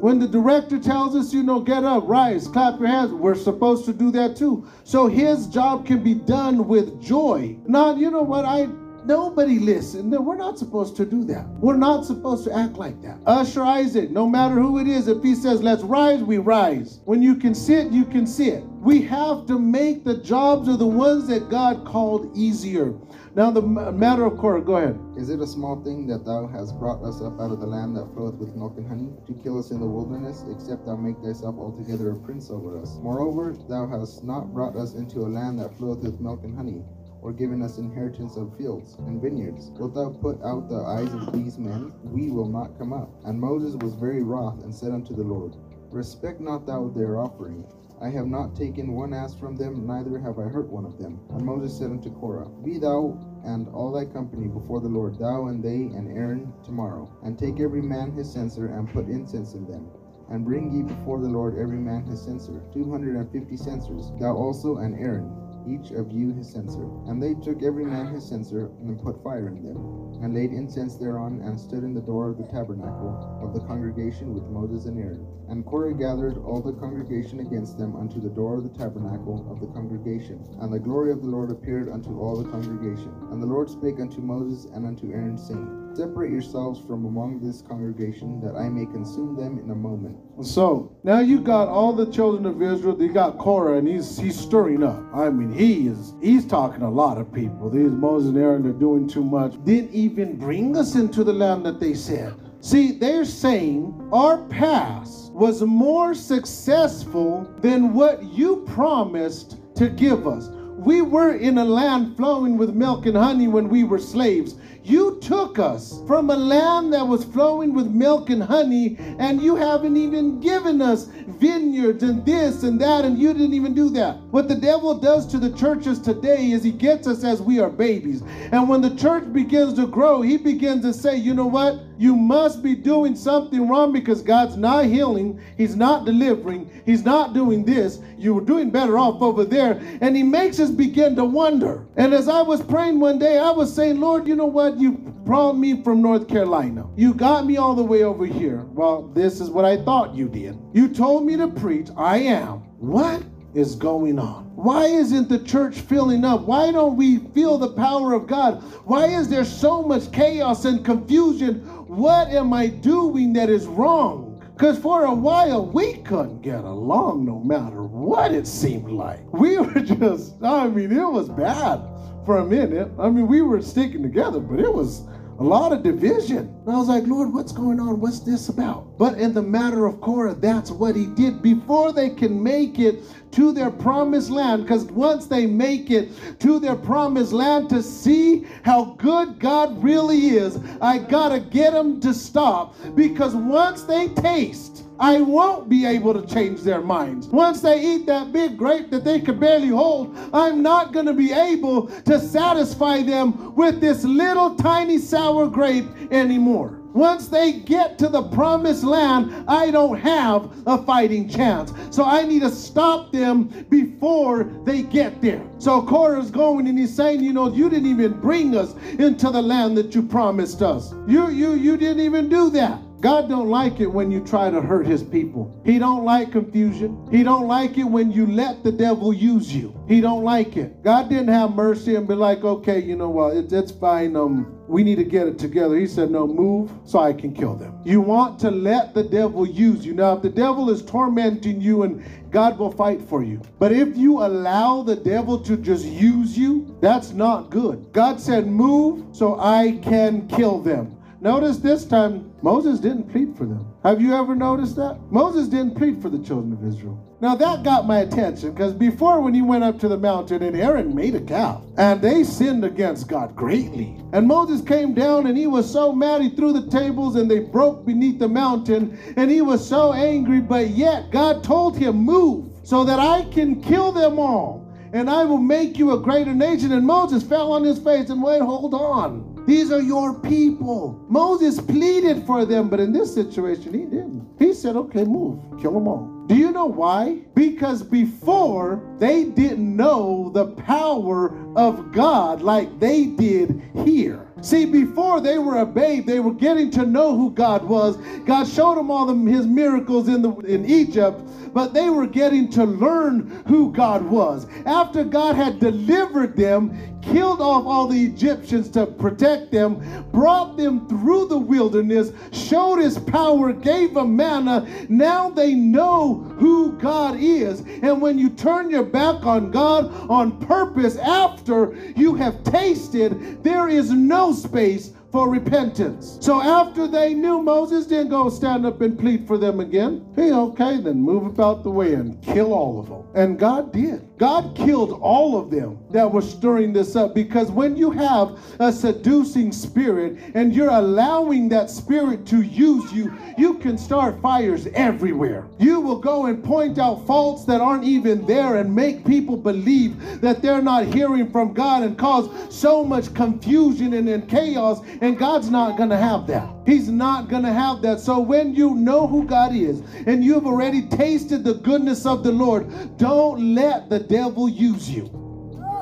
When the director tells us, you know, get up, rise, clap your hands, we're supposed to do that too. So his job can be done with joy. Not, you know what, I Nobody listen. No, we're not supposed to do that. We're not supposed to act like that. Usher Isaac, no matter who it is, if he says, let's rise, we rise. When you can sit, you can sit. We have to make the jobs of the ones that God called easier. Now, the matter of course, go ahead. Is it a small thing that thou hast brought us up out of the land that floweth with milk and honey, to kill us in the wilderness, except thou make thyself altogether a prince over us? Moreover, thou hast not brought us into a land that floweth with milk and honey, or given us inheritance of fields and vineyards. Wilt thou put out the eyes of these men? We will not come up. And Moses was very wroth, and said unto the Lord, Respect not thou their offering. I have not taken one ass from them, neither have I hurt one of them. And Moses said unto Korah, Be thou and all thy company before the Lord, thou and they and Aaron tomorrow, and take every man his censer, and put incense in them. And bring ye before the Lord every man his censer, two hundred and fifty censers, thou also and Aaron each of you his censer. And they took every man his censer, and put fire in them, and laid incense thereon, and stood in the door of the tabernacle of the congregation with Moses and Aaron. And Korah gathered all the congregation against them unto the door of the tabernacle of the congregation. And the glory of the Lord appeared unto all the congregation. And the Lord spake unto Moses and unto Aaron, saying, Separate yourselves from among this congregation, that I may consume them in a moment. So now you got all the children of Israel. You got Korah, and he's he's stirring up. I mean, he is he's talking a lot of people. These Moses and Aaron are doing too much. Didn't even bring us into the land that they said. See, they're saying our past was more successful than what you promised to give us. We were in a land flowing with milk and honey when we were slaves. You took us from a land that was flowing with milk and honey, and you haven't even given us vineyards and this and that, and you didn't even do that. What the devil does to the churches today is he gets us as we are babies. And when the church begins to grow, he begins to say, you know what? You must be doing something wrong because God's not healing, He's not delivering, He's not doing this. You were doing better off over there. And He makes us begin to wonder. And as I was praying one day, I was saying, Lord, you know what? You brought me from North Carolina. You got me all the way over here. Well, this is what I thought you did. You told me to preach. I am. What is going on? Why isn't the church filling up? Why don't we feel the power of God? Why is there so much chaos and confusion? What am I doing that is wrong? Because for a while we couldn't get along no matter what it seemed like. We were just, I mean, it was bad for a minute. I mean, we were sticking together, but it was a lot of division. And I was like, Lord, what's going on? What's this about? But in the matter of Korah, that's what he did before they can make it to their promised land. Because once they make it to their promised land to see how good God really is, I got to get them to stop. Because once they taste, I won't be able to change their minds. Once they eat that big grape that they could barely hold, I'm not going to be able to satisfy them with this little tiny sour grape anymore. Once they get to the promised land, I don't have a fighting chance. So I need to stop them before they get there. So Korah's going and he's saying, you know, you didn't even bring us into the land that you promised us. You you you didn't even do that. God don't like it when you try to hurt his people. He don't like confusion. He don't like it when you let the devil use you. He don't like it. God didn't have mercy and be like, okay, you know what, it, it's fine. Um, we need to get it together. He said, no, move so I can kill them. You want to let the devil use you. Now, if the devil is tormenting you and God will fight for you. But if you allow the devil to just use you, that's not good. God said, move so I can kill them. notice this time Moses didn't plead for them. Have you ever noticed that? Moses didn't plead for the children of Israel. Now that got my attention because before, when he went up to the mountain and Aaron made a calf, and they sinned against God greatly. And Moses came down and he was so mad he threw the tables and they broke beneath the mountain, and he was so angry, but yet God told him, Move so that I can kill them all and I will make you a greater nation. And Moses fell on his face and went hold on. These are your people. Moses pleaded for them, but in this situation, he didn't. He said, okay, move, kill them all. Do you know why? Because before they didn't know the power of God like they did here. See, before they were a babe, they were getting to know who God was. God showed them all the, his miracles in, the, in Egypt, but they were getting to learn who God was. After God had delivered them, killed off all the Egyptians to protect them, brought them through the wilderness, showed his power, gave them manna. Now they know who God is. And when you turn your back on God on purpose after you have tasted, there is no space for repentance. So after they knew Moses didn't go stand up and plead for them again, hey, okay, then move about the way and kill all of them. And God did. God killed all of them that were stirring this up because when you have a seducing spirit and you're allowing that spirit to use you, you can start fires everywhere. You will go and point out faults that aren't even there and make people believe that they're not hearing from God and cause so much confusion and, and chaos. And God's not going to have that. He's not going to have that. So when you know who God is and you've already tasted the goodness of the Lord, don't let the devil use you.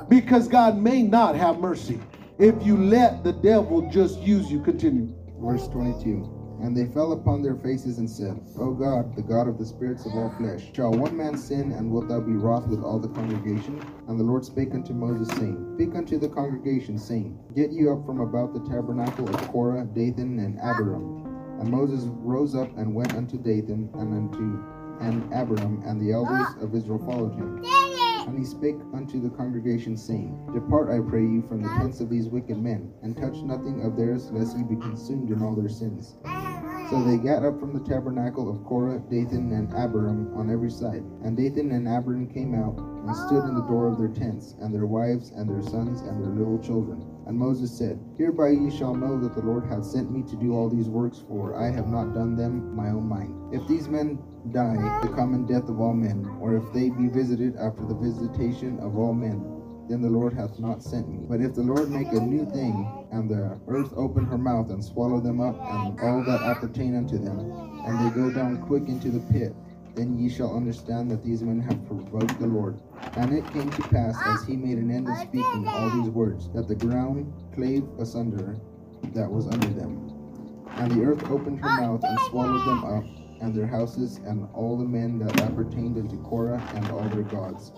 Because God may not have mercy if you let the devil just use you. Continue. Verse 22. And they fell upon their faces and said, O God, the God of the spirits of all flesh, shall one man sin, and wilt thou be wroth with all the congregation? And the Lord spake unto Moses, saying, Speak unto the congregation, saying, Get you up from about the tabernacle of Korah, Dathan, and Abiram. And Moses rose up and went unto Dathan and unto and Abiram, and the elders of Israel followed him. And he spake unto the congregation, saying, Depart, I pray you, from the tents of these wicked men, and touch nothing of theirs, lest ye be consumed in all their sins. So they got up from the tabernacle of Korah, Dathan, and Abiram on every side. And Dathan and Abiram came out, and stood in the door of their tents, and their wives, and their sons, and their little children. And Moses said, Hereby ye shall know that the Lord hath sent me to do all these works, for I have not done them my own mind. If these men die the common death of all men, or if they be visited after the visitation of all men, then the Lord hath not sent me. But if the Lord make a new thing, and the earth open her mouth and swallow them up, and all that appertain unto them, and they go down quick into the pit, then ye shall understand that these men have provoked the Lord. And it came to pass, as he made an end of speaking all these words, that the ground clave asunder that was under them. And the earth opened her mouth and swallowed them up, and their houses, and all the men that appertained unto Korah, and all their gods.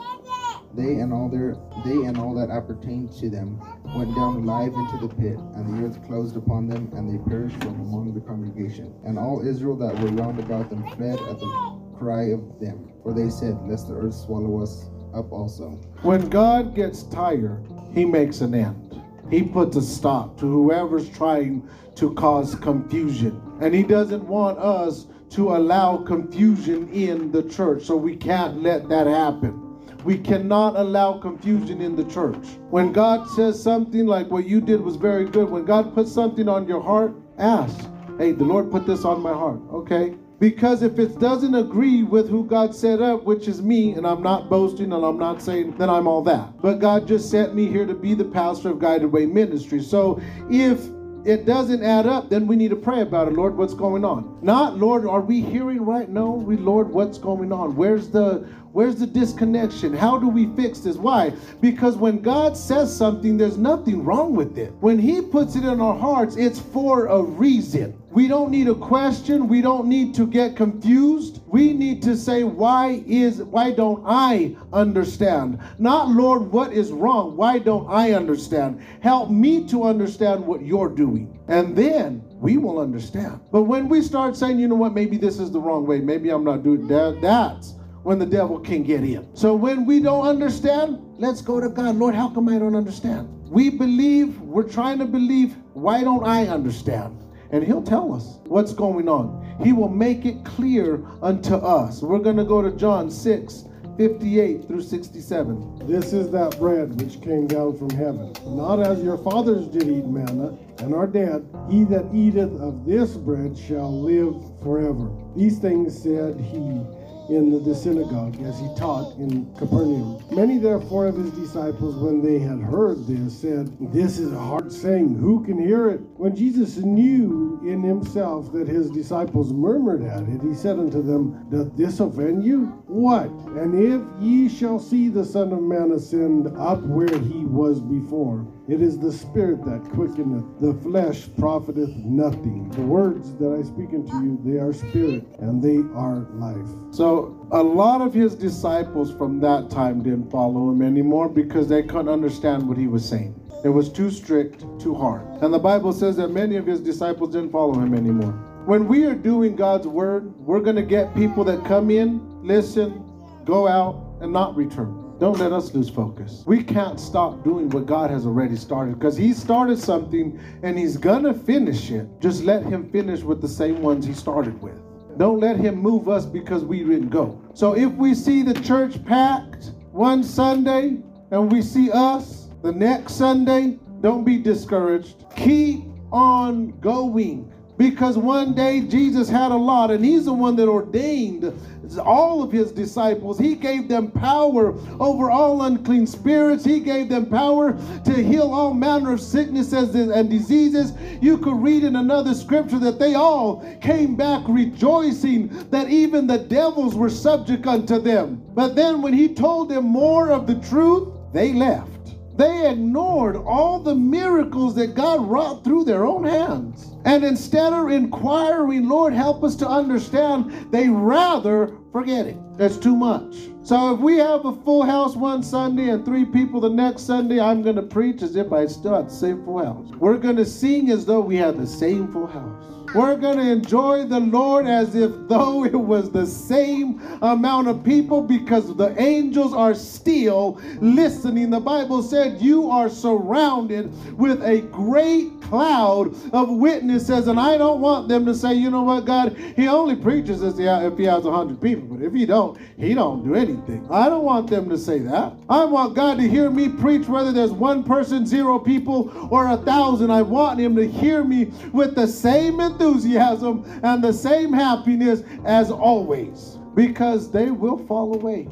They and all their they and all that appertained to them went down alive into the pit, and the earth closed upon them, and they perished from among the congregation. And all Israel that were round about them fled at the cry of them, for they said, Lest the earth swallow us up also. When God gets tired, he makes an end. He puts a stop to whoever's trying to cause confusion. And he doesn't want us to allow confusion in the church. So we can't let that happen. We cannot allow confusion in the church. When God says something like what you did was very good, when God puts something on your heart, ask, hey, the Lord put this on my heart. Okay. Because if it doesn't agree with who God set up, which is me, and I'm not boasting and I'm not saying that I'm all that, but God just sent me here to be the pastor of Guided Way Ministry. So if it doesn't add up, then we need to pray about it. Lord, what's going on? Not, Lord, are we hearing right? No, we, Lord, what's going on? Where's the where's the disconnection? How do we fix this? Why? Because when God says something, there's nothing wrong with it. When He puts it in our hearts, it's for a reason. We don't need a question. We don't need to get confused. We need to say, why is why don't I understand? Not Lord, what is wrong? Why don't I understand? Help me to understand what you're doing. And then we will understand. But when we start saying, you know what, maybe this is the wrong way, maybe I'm not doing that, that's when the devil can get in. So when we don't understand, let's go to God. Lord, how come I don't understand? We believe, we're trying to believe, why don't I understand? and He'll tell us what's going on. He will make it clear unto us. We're going to go to John 6 58 through 67. This is that bread which came down from heaven, not as your fathers did eat manna and are dead. He that eateth of this bread shall live forever. These things said he in the, synagogue as he taught in Capernaum. Many therefore of his disciples, when they had heard this, said, This is a hard saying. Who can hear it? When Jesus knew in himself that his disciples murmured at it, he said unto them, Doth this offend you? What? And if ye shall see the Son of Man ascend up where he was before, it is the Spirit that quickeneth, the flesh profiteth nothing. The words that I speak unto you, they are spirit, and they are life. So a lot of his disciples from that time didn't follow him anymore because they couldn't understand what he was saying. It was too strict, too hard. And the Bible says that many of his disciples didn't follow him anymore. When we are doing God's word, we're going to get people that come in, listen, go out, and not return. Don't let us lose focus. We can't stop doing what God has already started because He started something and He's gonna finish it. Just let Him finish with the same ones He started with. Don't let Him move us because we didn't go. So if we see the church packed one Sunday and we see us the next Sunday, don't be discouraged. Keep on going because one day Jesus had a lot, and He's the one that ordained all of His disciples. He gave them power over all unclean spirits, He gave them power to heal all manner of sicknesses and diseases. You could read in another scripture that they all came back rejoicing that even the devils were subject unto them. But then when He told them more of the truth, they left. They ignored all the miracles that God wrought through their own hands. And instead of inquiring, Lord, help us to understand, they rather forget it. That's too much. So if we have a full house one Sunday and three people the next Sunday, I'm going to preach as if I still had the same full house. We're going to sing as though we had the same full house. We're going to enjoy the Lord as if though it was the same amount of people because the angels are still listening. The Bible said you are surrounded with a great cloud of witnesses, and I don't want them to say, you know what, God, He only preaches if he has a hundred people, but if He don't, He don't do anything. I don't want them to say that. I want God to hear me preach, whether there's one person, zero people, or a thousand. I want Him to hear me with the same enthusiasm and the same happiness as always, because they will fall away.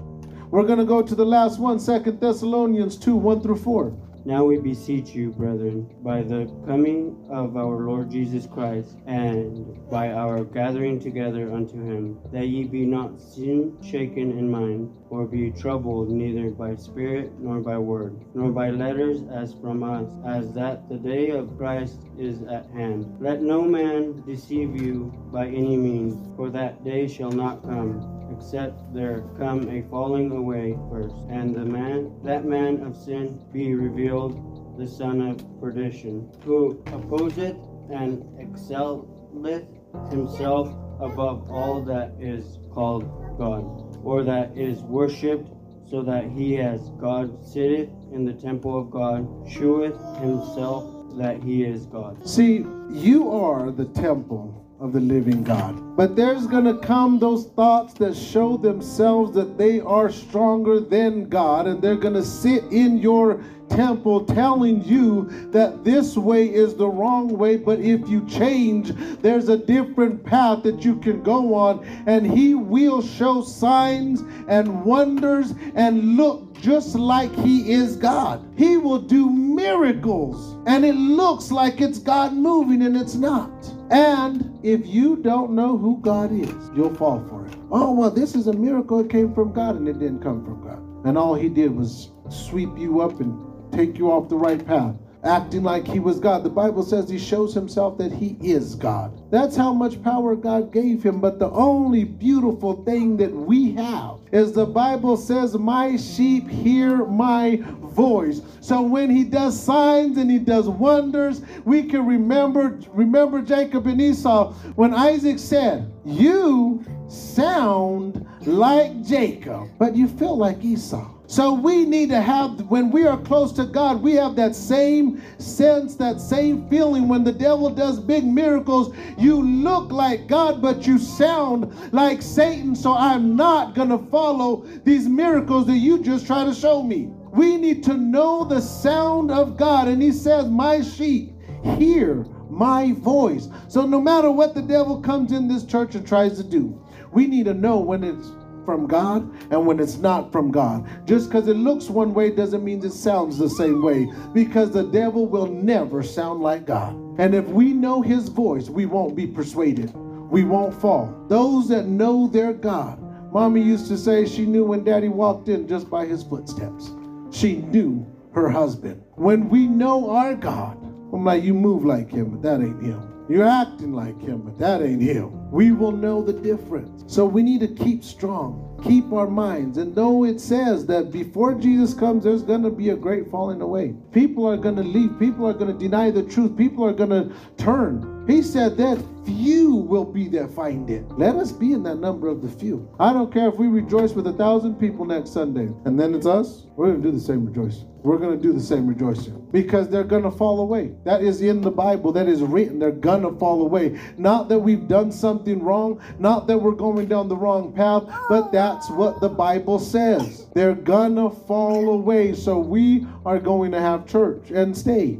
We're going to go to the last one, Second Thessalonians 2 1 through 4. Now we beseech you, brethren, by the coming of our Lord Jesus Christ, and by our gathering together unto him, that ye be not sin shaken in mind, or be troubled neither by spirit nor by word, nor by letters as from us, as that the day of Christ is at hand. Let no man deceive you by any means, for that day shall not come except there come a falling away first, and the man that man of sin be revealed, the son of perdition, who opposeth and excelleth himself above all that is called God, or that is worshipped, so that he as God sitteth in the temple of God, sheweth himself that he is God. See, you are the temple of the living God. But there's going to come those thoughts that show themselves that they are stronger than God, and they're going to sit in your temple telling you that this way is the wrong way, but if you change, there's a different path that you can go on, and He will show signs and wonders and look just like He is God. He will do miracles, and it looks like it's God moving, and it's not. And if you don't know who God is, you'll fall for it. Oh, well, this is a miracle. It came from God, and it didn't come from God. And all He did was sweep you up and take you off the right path acting like he was God. The Bible says he shows himself that he is God. That's how much power God gave him. But the only beautiful thing that we have is the Bible says, My sheep hear my voice. So when he does signs and he does wonders, we can remember remember Jacob and Esau when Isaac said, You sound like Jacob, but you feel like Esau. So we need to have, when we are close to God, we have that same sense, that same feeling. When the devil does big miracles, you look like God, but you sound like Satan. So I'm not going to follow these miracles that you just try to show me. We need to know the sound of God. And he says, My sheep hear my voice. So no matter what the devil comes in this church and tries to do, we need to know when it's from God and when it's not from God. Just because it looks one way doesn't mean it sounds the same way because the devil will never sound like God. And if we know his voice, we won't be persuaded. We won't fall. Those that know their God, mommy used to say she knew when daddy walked in just by his footsteps. She knew her husband. When we know our God, I'm like, you move like him, but that ain't him. You're acting like him, but that ain't him. We will know the difference. So we need to keep strong, keep our minds. And though it says that before Jesus comes, there's going to be a great falling away. People are going to leave. People are going to deny the truth. People are going to turn. He said that few will be that find it. Let us be in that number of the few. I don't care if we rejoice with a thousand people next Sunday and then it's us. We're going to do the same rejoicing. We're going to do the same rejoicing because they're going to fall away. That is in the Bible. That is written. They're going to fall away. Not that we've done something wrong, not that we're going down the wrong path, but that's what the Bible says. They're going to fall away. So we are going to have church and stay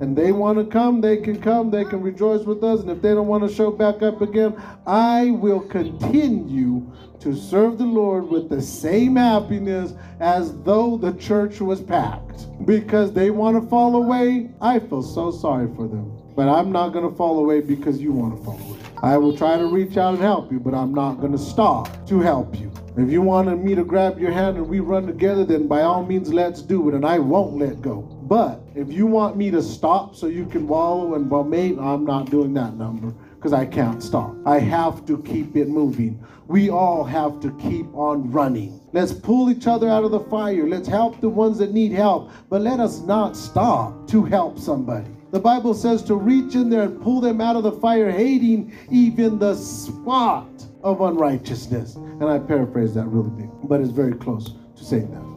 and they want to come, they can come, they can rejoice with us. And if they don't want to show back up again, I will continue to serve the Lord with the same happiness as though the church was packed. Because they want to fall away, I feel so sorry for them. But I'm not going to fall away because you want to fall away. I will try to reach out and help you, but I'm not going to stop to help you. If you wanted me to grab your hand and we run together, then by all means, let's do it, and I won't let go. But if you want me to stop so you can wallow and vomit, I'm not doing that number because I can't stop. I have to keep it moving. We all have to keep on running. Let's pull each other out of the fire. Let's help the ones that need help, but let us not stop to help somebody. The Bible says to reach in there and pull them out of the fire, hating even the spot of unrighteousness. And I paraphrase that really big, but it's very close to saying that.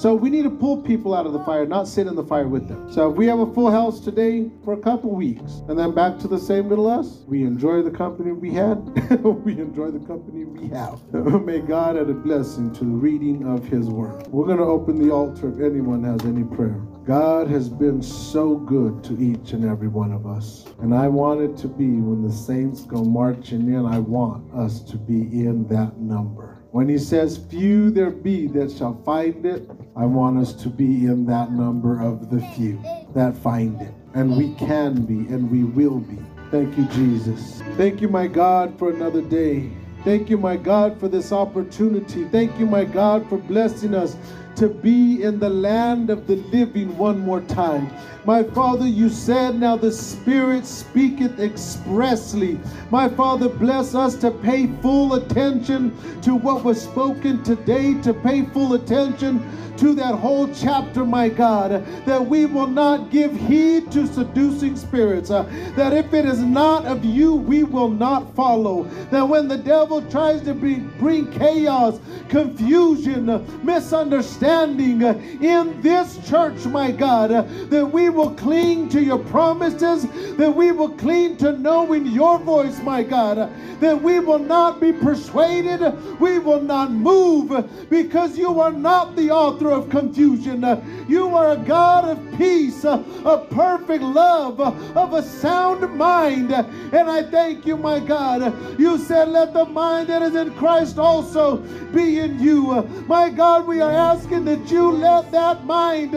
So we need to pull people out of the fire, not sit in the fire with them. So if we have a full house today for a couple weeks, and then back to the same little us, we enjoy the company we had, we enjoy the company we have. May God add a blessing to the reading of His Word. We're going to open the altar if anyone has any prayer. God has been so good to each and every one of us. And I want it to be when the saints go marching in, I want us to be in that number. When he says, Few there be that shall find it, I want us to be in that number of the few that find it. And we can be, and we will be. Thank you, Jesus. Thank you, my God, for another day. Thank you, my God, for this opportunity. Thank you, my God, for blessing us to be in the land of the living one more time. My Father, you said, Now the Spirit speaketh expressly. My Father, bless us to pay full attention to what was spoken today, to pay full attention to that whole chapter, my God, that we will not give heed to seducing spirits, uh, that if it is not of you, we will not follow. That when the devil tries to bring, chaos, confusion, misunderstanding uh, in this church, my God, that we will cling to your promises, that we will cling to knowing your voice, my God, that we will not be persuaded, we will not move, because you are not the author of confusion. You are a God of peace, of perfect love, of a sound mind. And I thank you, my God. You said, Let the mind that is in Christ also be in you. My God, we are asking that you let that mind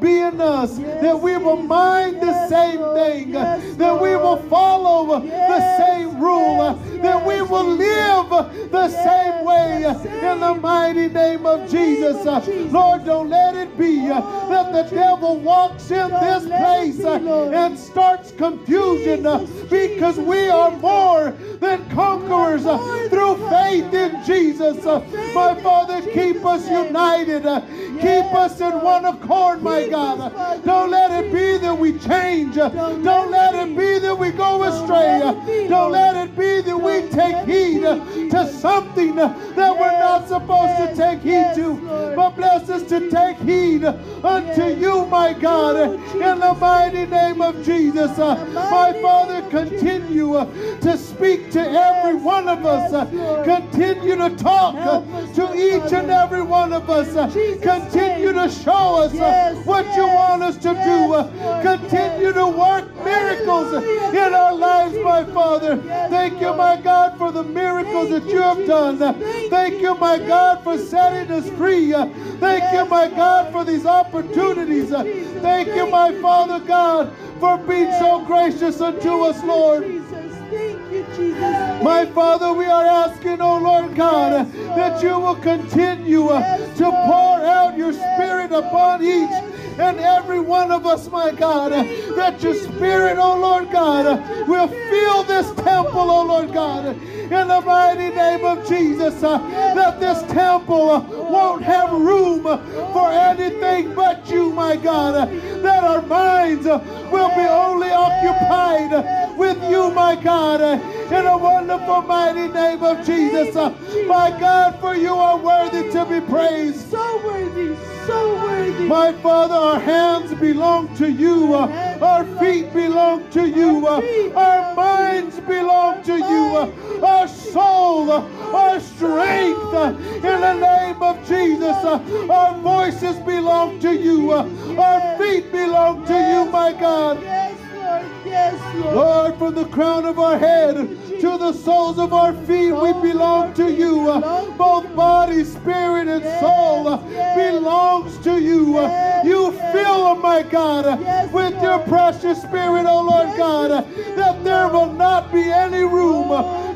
be in us, that we will mind the same thing, uh, that we will follow the same rule, that we will live the same way in the mighty name of Jesus. Lord, don't let it be uh, that the devil walks in this place uh, and starts confusion uh, because we are more than conquerors uh, through faith in Jesus. My Father, keep us united. Keep us in one accord, my God. Don't let it be that we change. Don't let it be that we go astray. Don't let it be that we take heed to something that we're not supposed to take heed to. But bless us to take heed unto you, my God, in the mighty name of Jesus. Uh, My Father, continue uh, to speak to every one of us. Uh, Continue to talk to each and every one of us. Uh, Continue to show us uh, what you want us to do. Uh, Continue to work miracles in our lives, my Father. Thank you, my God, for the miracles that you have done. Uh, Thank you, my God, for setting us free. Uh, Thank you, my God, for these opportunities. Uh, Thank you, my Father God, for being so gracious unto us, Lord. My Father, we are asking, oh Lord God, that you will continue uh, to pour out your Spirit upon each and every one of us, my God. That your Spirit, oh Lord God, will fill this temple, oh Lord God, in the mighty name of Jesus. uh, That this temple uh, won't have room for anything but you, my God. That our minds uh, will be only occupied with you, my God. in the wonderful, mighty name of Jesus. My God, for you are worthy to be praised. So worthy, so worthy. My Father, our hands belong to you. Uh, Our feet belong to you. Our minds belong to you. Our soul, uh, our strength, uh, in the name of Jesus. Our voices belong to you. Our feet belong to you, my God. Yes, Lord, Lord. From the crown of our head to the soles of our feet, we belong to you. Both body, spirit, and soul belongs to you. You fill them, my God, with your precious spirit, oh Lord God, that there will not be any room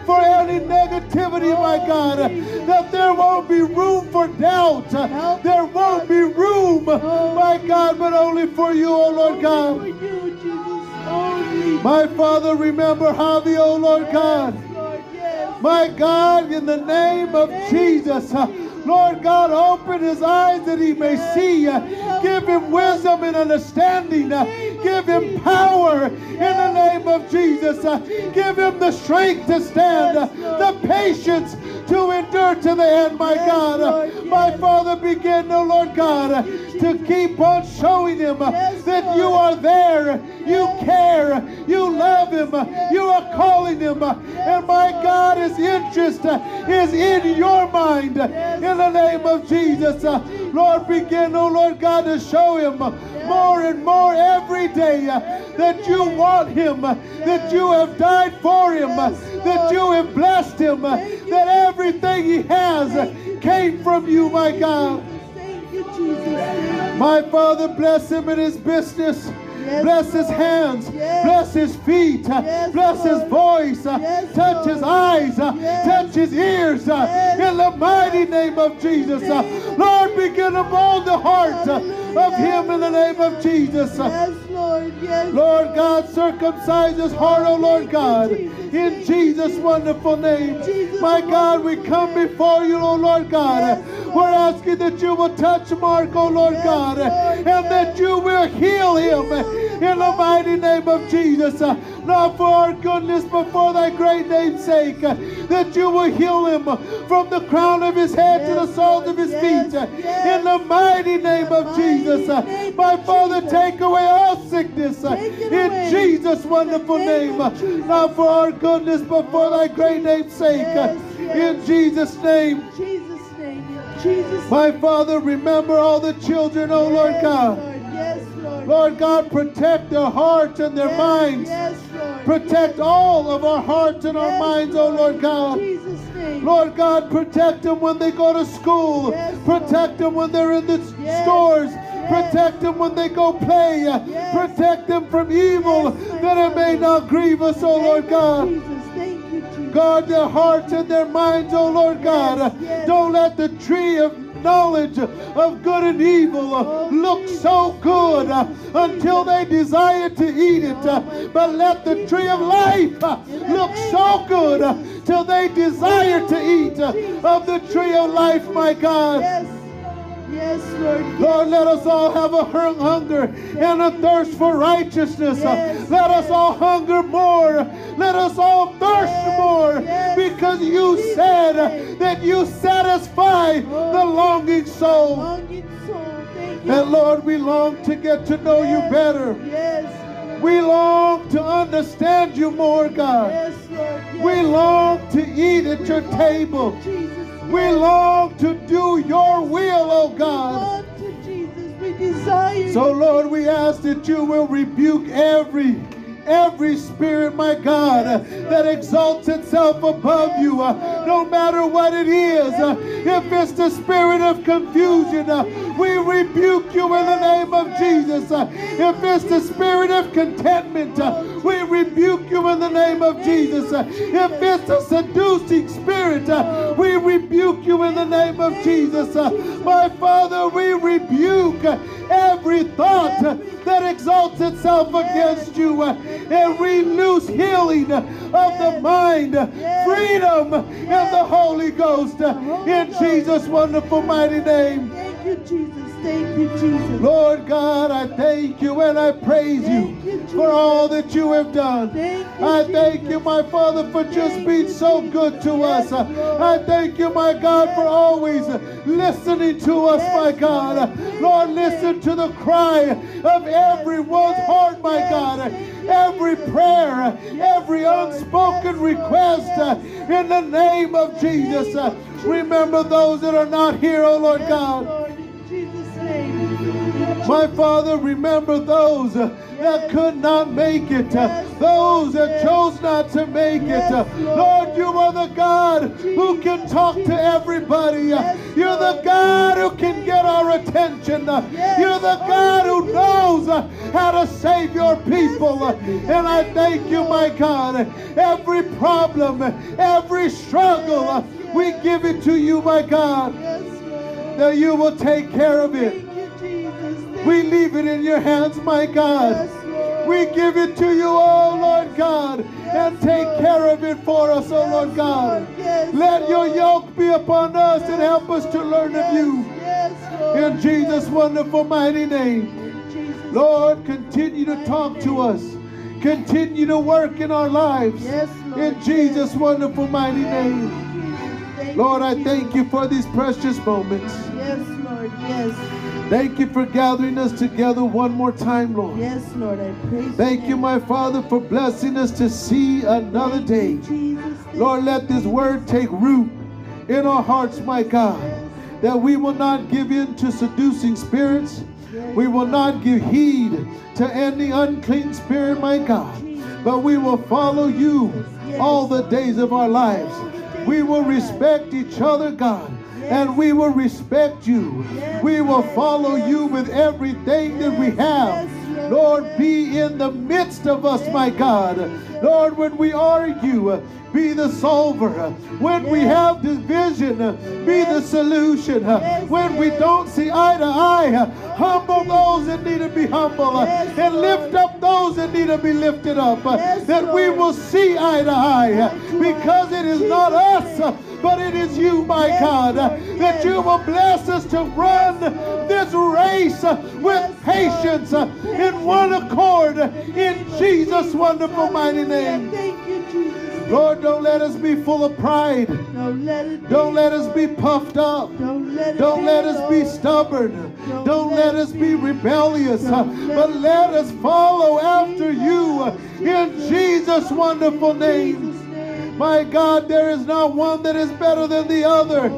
for any negativity, my God, that there won't be room for doubt. There won't be room, my God, but only for you, oh Lord God. My Father, remember Javi, oh Lord God. My God, in the name of Jesus, Lord God, open his eyes that he may see. Give him wisdom and understanding. Give him power in the name of Jesus. Give him the strength to stand, the patience to endure to the end, my God. My Father, begin, oh Lord God, to keep on showing him that you are there, you care, you love him, you are calling him, and my God, his interest is in your mind. In the name of Jesus. Lord, begin, oh Lord God, to show him more and more every day that you want him, that you have died for him, that you have blessed him, that everything he has came from you, my God. Thank you, Jesus. My Father, bless him in his business. Bless his hands. Bless his feet. bless his voice. touch his eyes. Touch his ears. In the mighty name of Jesus. Lord, begin to mold the heart of him in the name of Jesus. Yes, Lord, yes. Lord God, circumcise his heart, oh Lord God, Thank you, Jesus. in Jesus' wonderful name. My God, we come before you, oh Lord God. We're asking that you will touch Mark, oh Lord God, and that you will heal him in the mighty name of Jesus. Not for our goodness, but for thy great name's sake, that you will heal him from the crown of his head to the soles of his yes, feet. yes. In the mighty name the of Jesus. Mighty name My Father, Jesus. take away all sickness uh, in. Jesus' wonderful name uh, Jesus. Not for our goodness, but for thy great name's sake. uh, Yes, yes. In Jesus' name. Jesus' name. Jesus' My Father, remember all the children, oh Lord God. Lord, yes, Lord. Lord God, protect their hearts and their Yes, minds. Yes, Lord. Protect all of our hearts and our Yes, minds, oh Lord God. Jesus' name. Lord God, protect them when they go to school. Yes, Lord. protect them when they're in the Yes, stores. Protect them when they go play. Protect them from evil that it may not grieve us, oh Lord God. Jesus, thank you, Jesus. Guard their hearts and their minds, oh Lord God. Don't let the tree of knowledge of good and evil Oh, look so good until they desire to eat it. Oh, But let the tree of life look so good till they desire to Oh, eat Jesus, of the tree of life, my God. Yes. Lord. Yes. Lord, let us all have a hung- hunger and a thirst for righteousness. Yes, let us all hunger more. Let us all thirst more because you said that you satisfy oh. the longing soul. Longing soul. Thank you. And Lord, we long to get to know you better. Yes. We long to understand you more, God. Yes, Lord. Yes. We long to eat at your table. Jesus. We long to do your will, oh We God. long to Jesus. We desire. So. Lord, we ask that you will rebuke every every spirit, my God, that exalts itself above you, uh, no matter what it is. Uh, if it's the spirit of confusion, uh, we rebuke you in the name of Jesus. If it's the spirit of contentment, we rebuke you in the name of Jesus. If it's a seducing spirit, we rebuke you in the name of Jesus. My Father, we rebuke every thought that exalts itself against you, and we loose healing of the mind, freedom in the Holy Ghost, in Jesus' wonderful mighty name. Thank you, Jesus. Thank you, Jesus. Lord God, I thank you and I praise you Thank you, Jesus. for all that you have done. Thank you, I thank Jesus. you, my Father, for just being you, so good to Yes, us. Lord. I thank you, my God, for always listening to us, Yes, my God. Lord. Lord, listen to the cry of everyone's Yes, heart, my yes, God. Every prayer, Yes, every unspoken Yes, request uh, Yes. in the name of Jesus. name of Jesus. Remember those that are not here, oh Lord Yes, God. My Father, remember those uh, that could not make it, uh, those that chose not to make it. Uh, Lord. You are the God who can talk to everybody. You're the God who can get our attention. You're the God who knows how to save your people. And I thank you, my God. Every problem, every struggle, we give it to you, my God, that you will take care of it. We leave it in your hands, my God. Yes, We give it to you, oh Lord God, and take Lord. care of it for us, oh Lord God. Lord. Let your yoke be upon us and help us to learn of you. In Jesus' wonderful mighty name. Lord, continue to talk to us. Continue to work in our lives. In Jesus' wonderful mighty name. Lord, I thank you for these precious moments. Yes, Lord. Yes. Thank you for gathering us together one more time, Lord. Yes, Lord. I praise Thank you, my Father, for blessing us to see another Thank day. you, Jesus. Lord, let this word take root in our hearts, my God, that we will not give in to seducing spirits. Yes, We will not give heed to any unclean spirit, my God, but we will follow you Yes. all the days of our lives. All the days We will respect each other, God. And we will respect you. We will follow you with everything that we have. Lord, be in the midst of us, my God. Lord, when we argue, be the solver. When we have division, be the solution. Yes, When we don't see eye to eye, humble those that need to be humble and lift up those that need to be lifted up. That we will see eye to eye because it is Jesus' not us, but it is you, my God, that you will bless us to run this race with patience in one accord In the in name of Jesus' wonderful mighty name. Thank you, Jesus. Lord, don't let us be full of pride. Don't let be. Don't let us be puffed up. Don't let Don't be, let us be stubborn. Don't Don't let let us be be. rebellious. But let us follow after you in Jesus' wonderful name. My God, there is not one that is better than the other.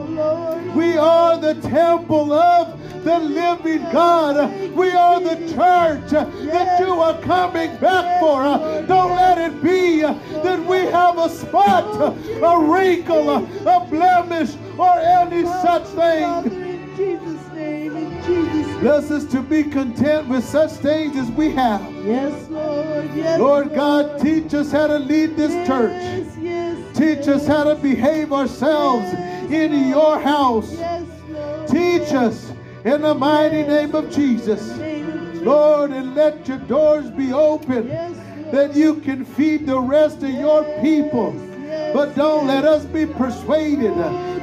We are the temple of the living God. We are the church that you are coming back for. Don't let it be that we have a spot, a wrinkle, a blemish, or any such thing. In Jesus' name. In Jesus' name. Bless us to be content with such things as we have. Yes, Lord. Yes, Lord God, teach us how to lead this church. Yes, yes. Teach us how to behave ourselves in your house. Yes, Lord. Teach us in the mighty name of Jesus. Lord, and let your doors be open Yes, that you can feed the rest of your people. But don't let us be persuaded.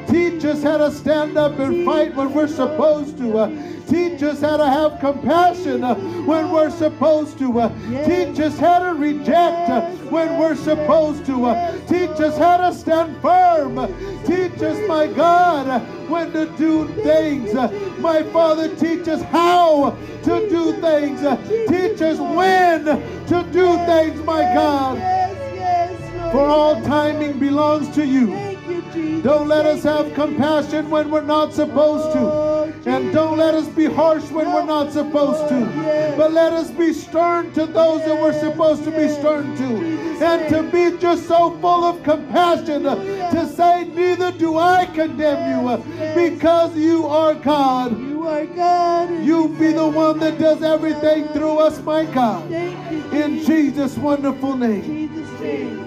Teach us how to stand up and fight when we're supposed to. Teach us how to have compassion when we're supposed to. Teach us how to reject when we're supposed to. Teach us how to stand firm. Teach us, my God, when to do things. My Father, teach us how to do things. Teach us when to do things, my God. Yes, yes, Lord. For all timing belongs to you. Thank you, Jesus. Don't let us have compassion when we're not supposed to. And don't let us be harsh when we're not supposed to. But let us be stern to those that we're supposed to be stern to. And to be just so full of compassion to say, Neither do I condemn you because you are God. You are God. You be the one that does everything through us, my God. In Jesus' wonderful name.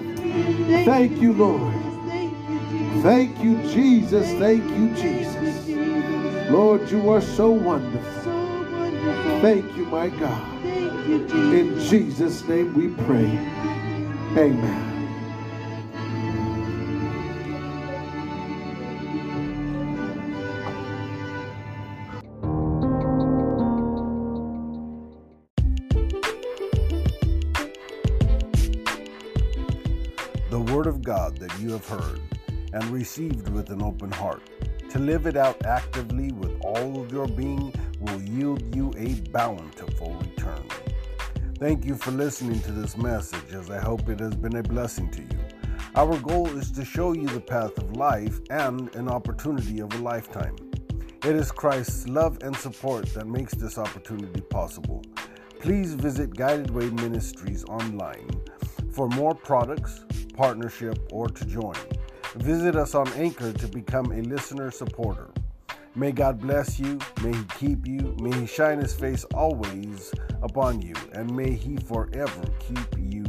Thank you, Lord. Thank you, Jesus. Thank you, Jesus. Thank you, Jesus. Thank you, Jesus. Lord, you are so wonderful. Thank you, my God. Thank you, Jesus. In Jesus' name we pray. Amen. You have heard and received with an open heart. To live it out actively with all of your being will yield you a bountiful return. Thank you for listening to this message, as I hope it has been a blessing to you. Our goal is to show you the path of life and an opportunity of a lifetime. It is Christ's love and support that makes this opportunity possible. Please visit Guided Way Ministries online for more products, partnership, or to join. Visit us on Anchor to become a listener supporter. May God bless you, may He keep you, may He shine His face always upon you, and may He forever keep you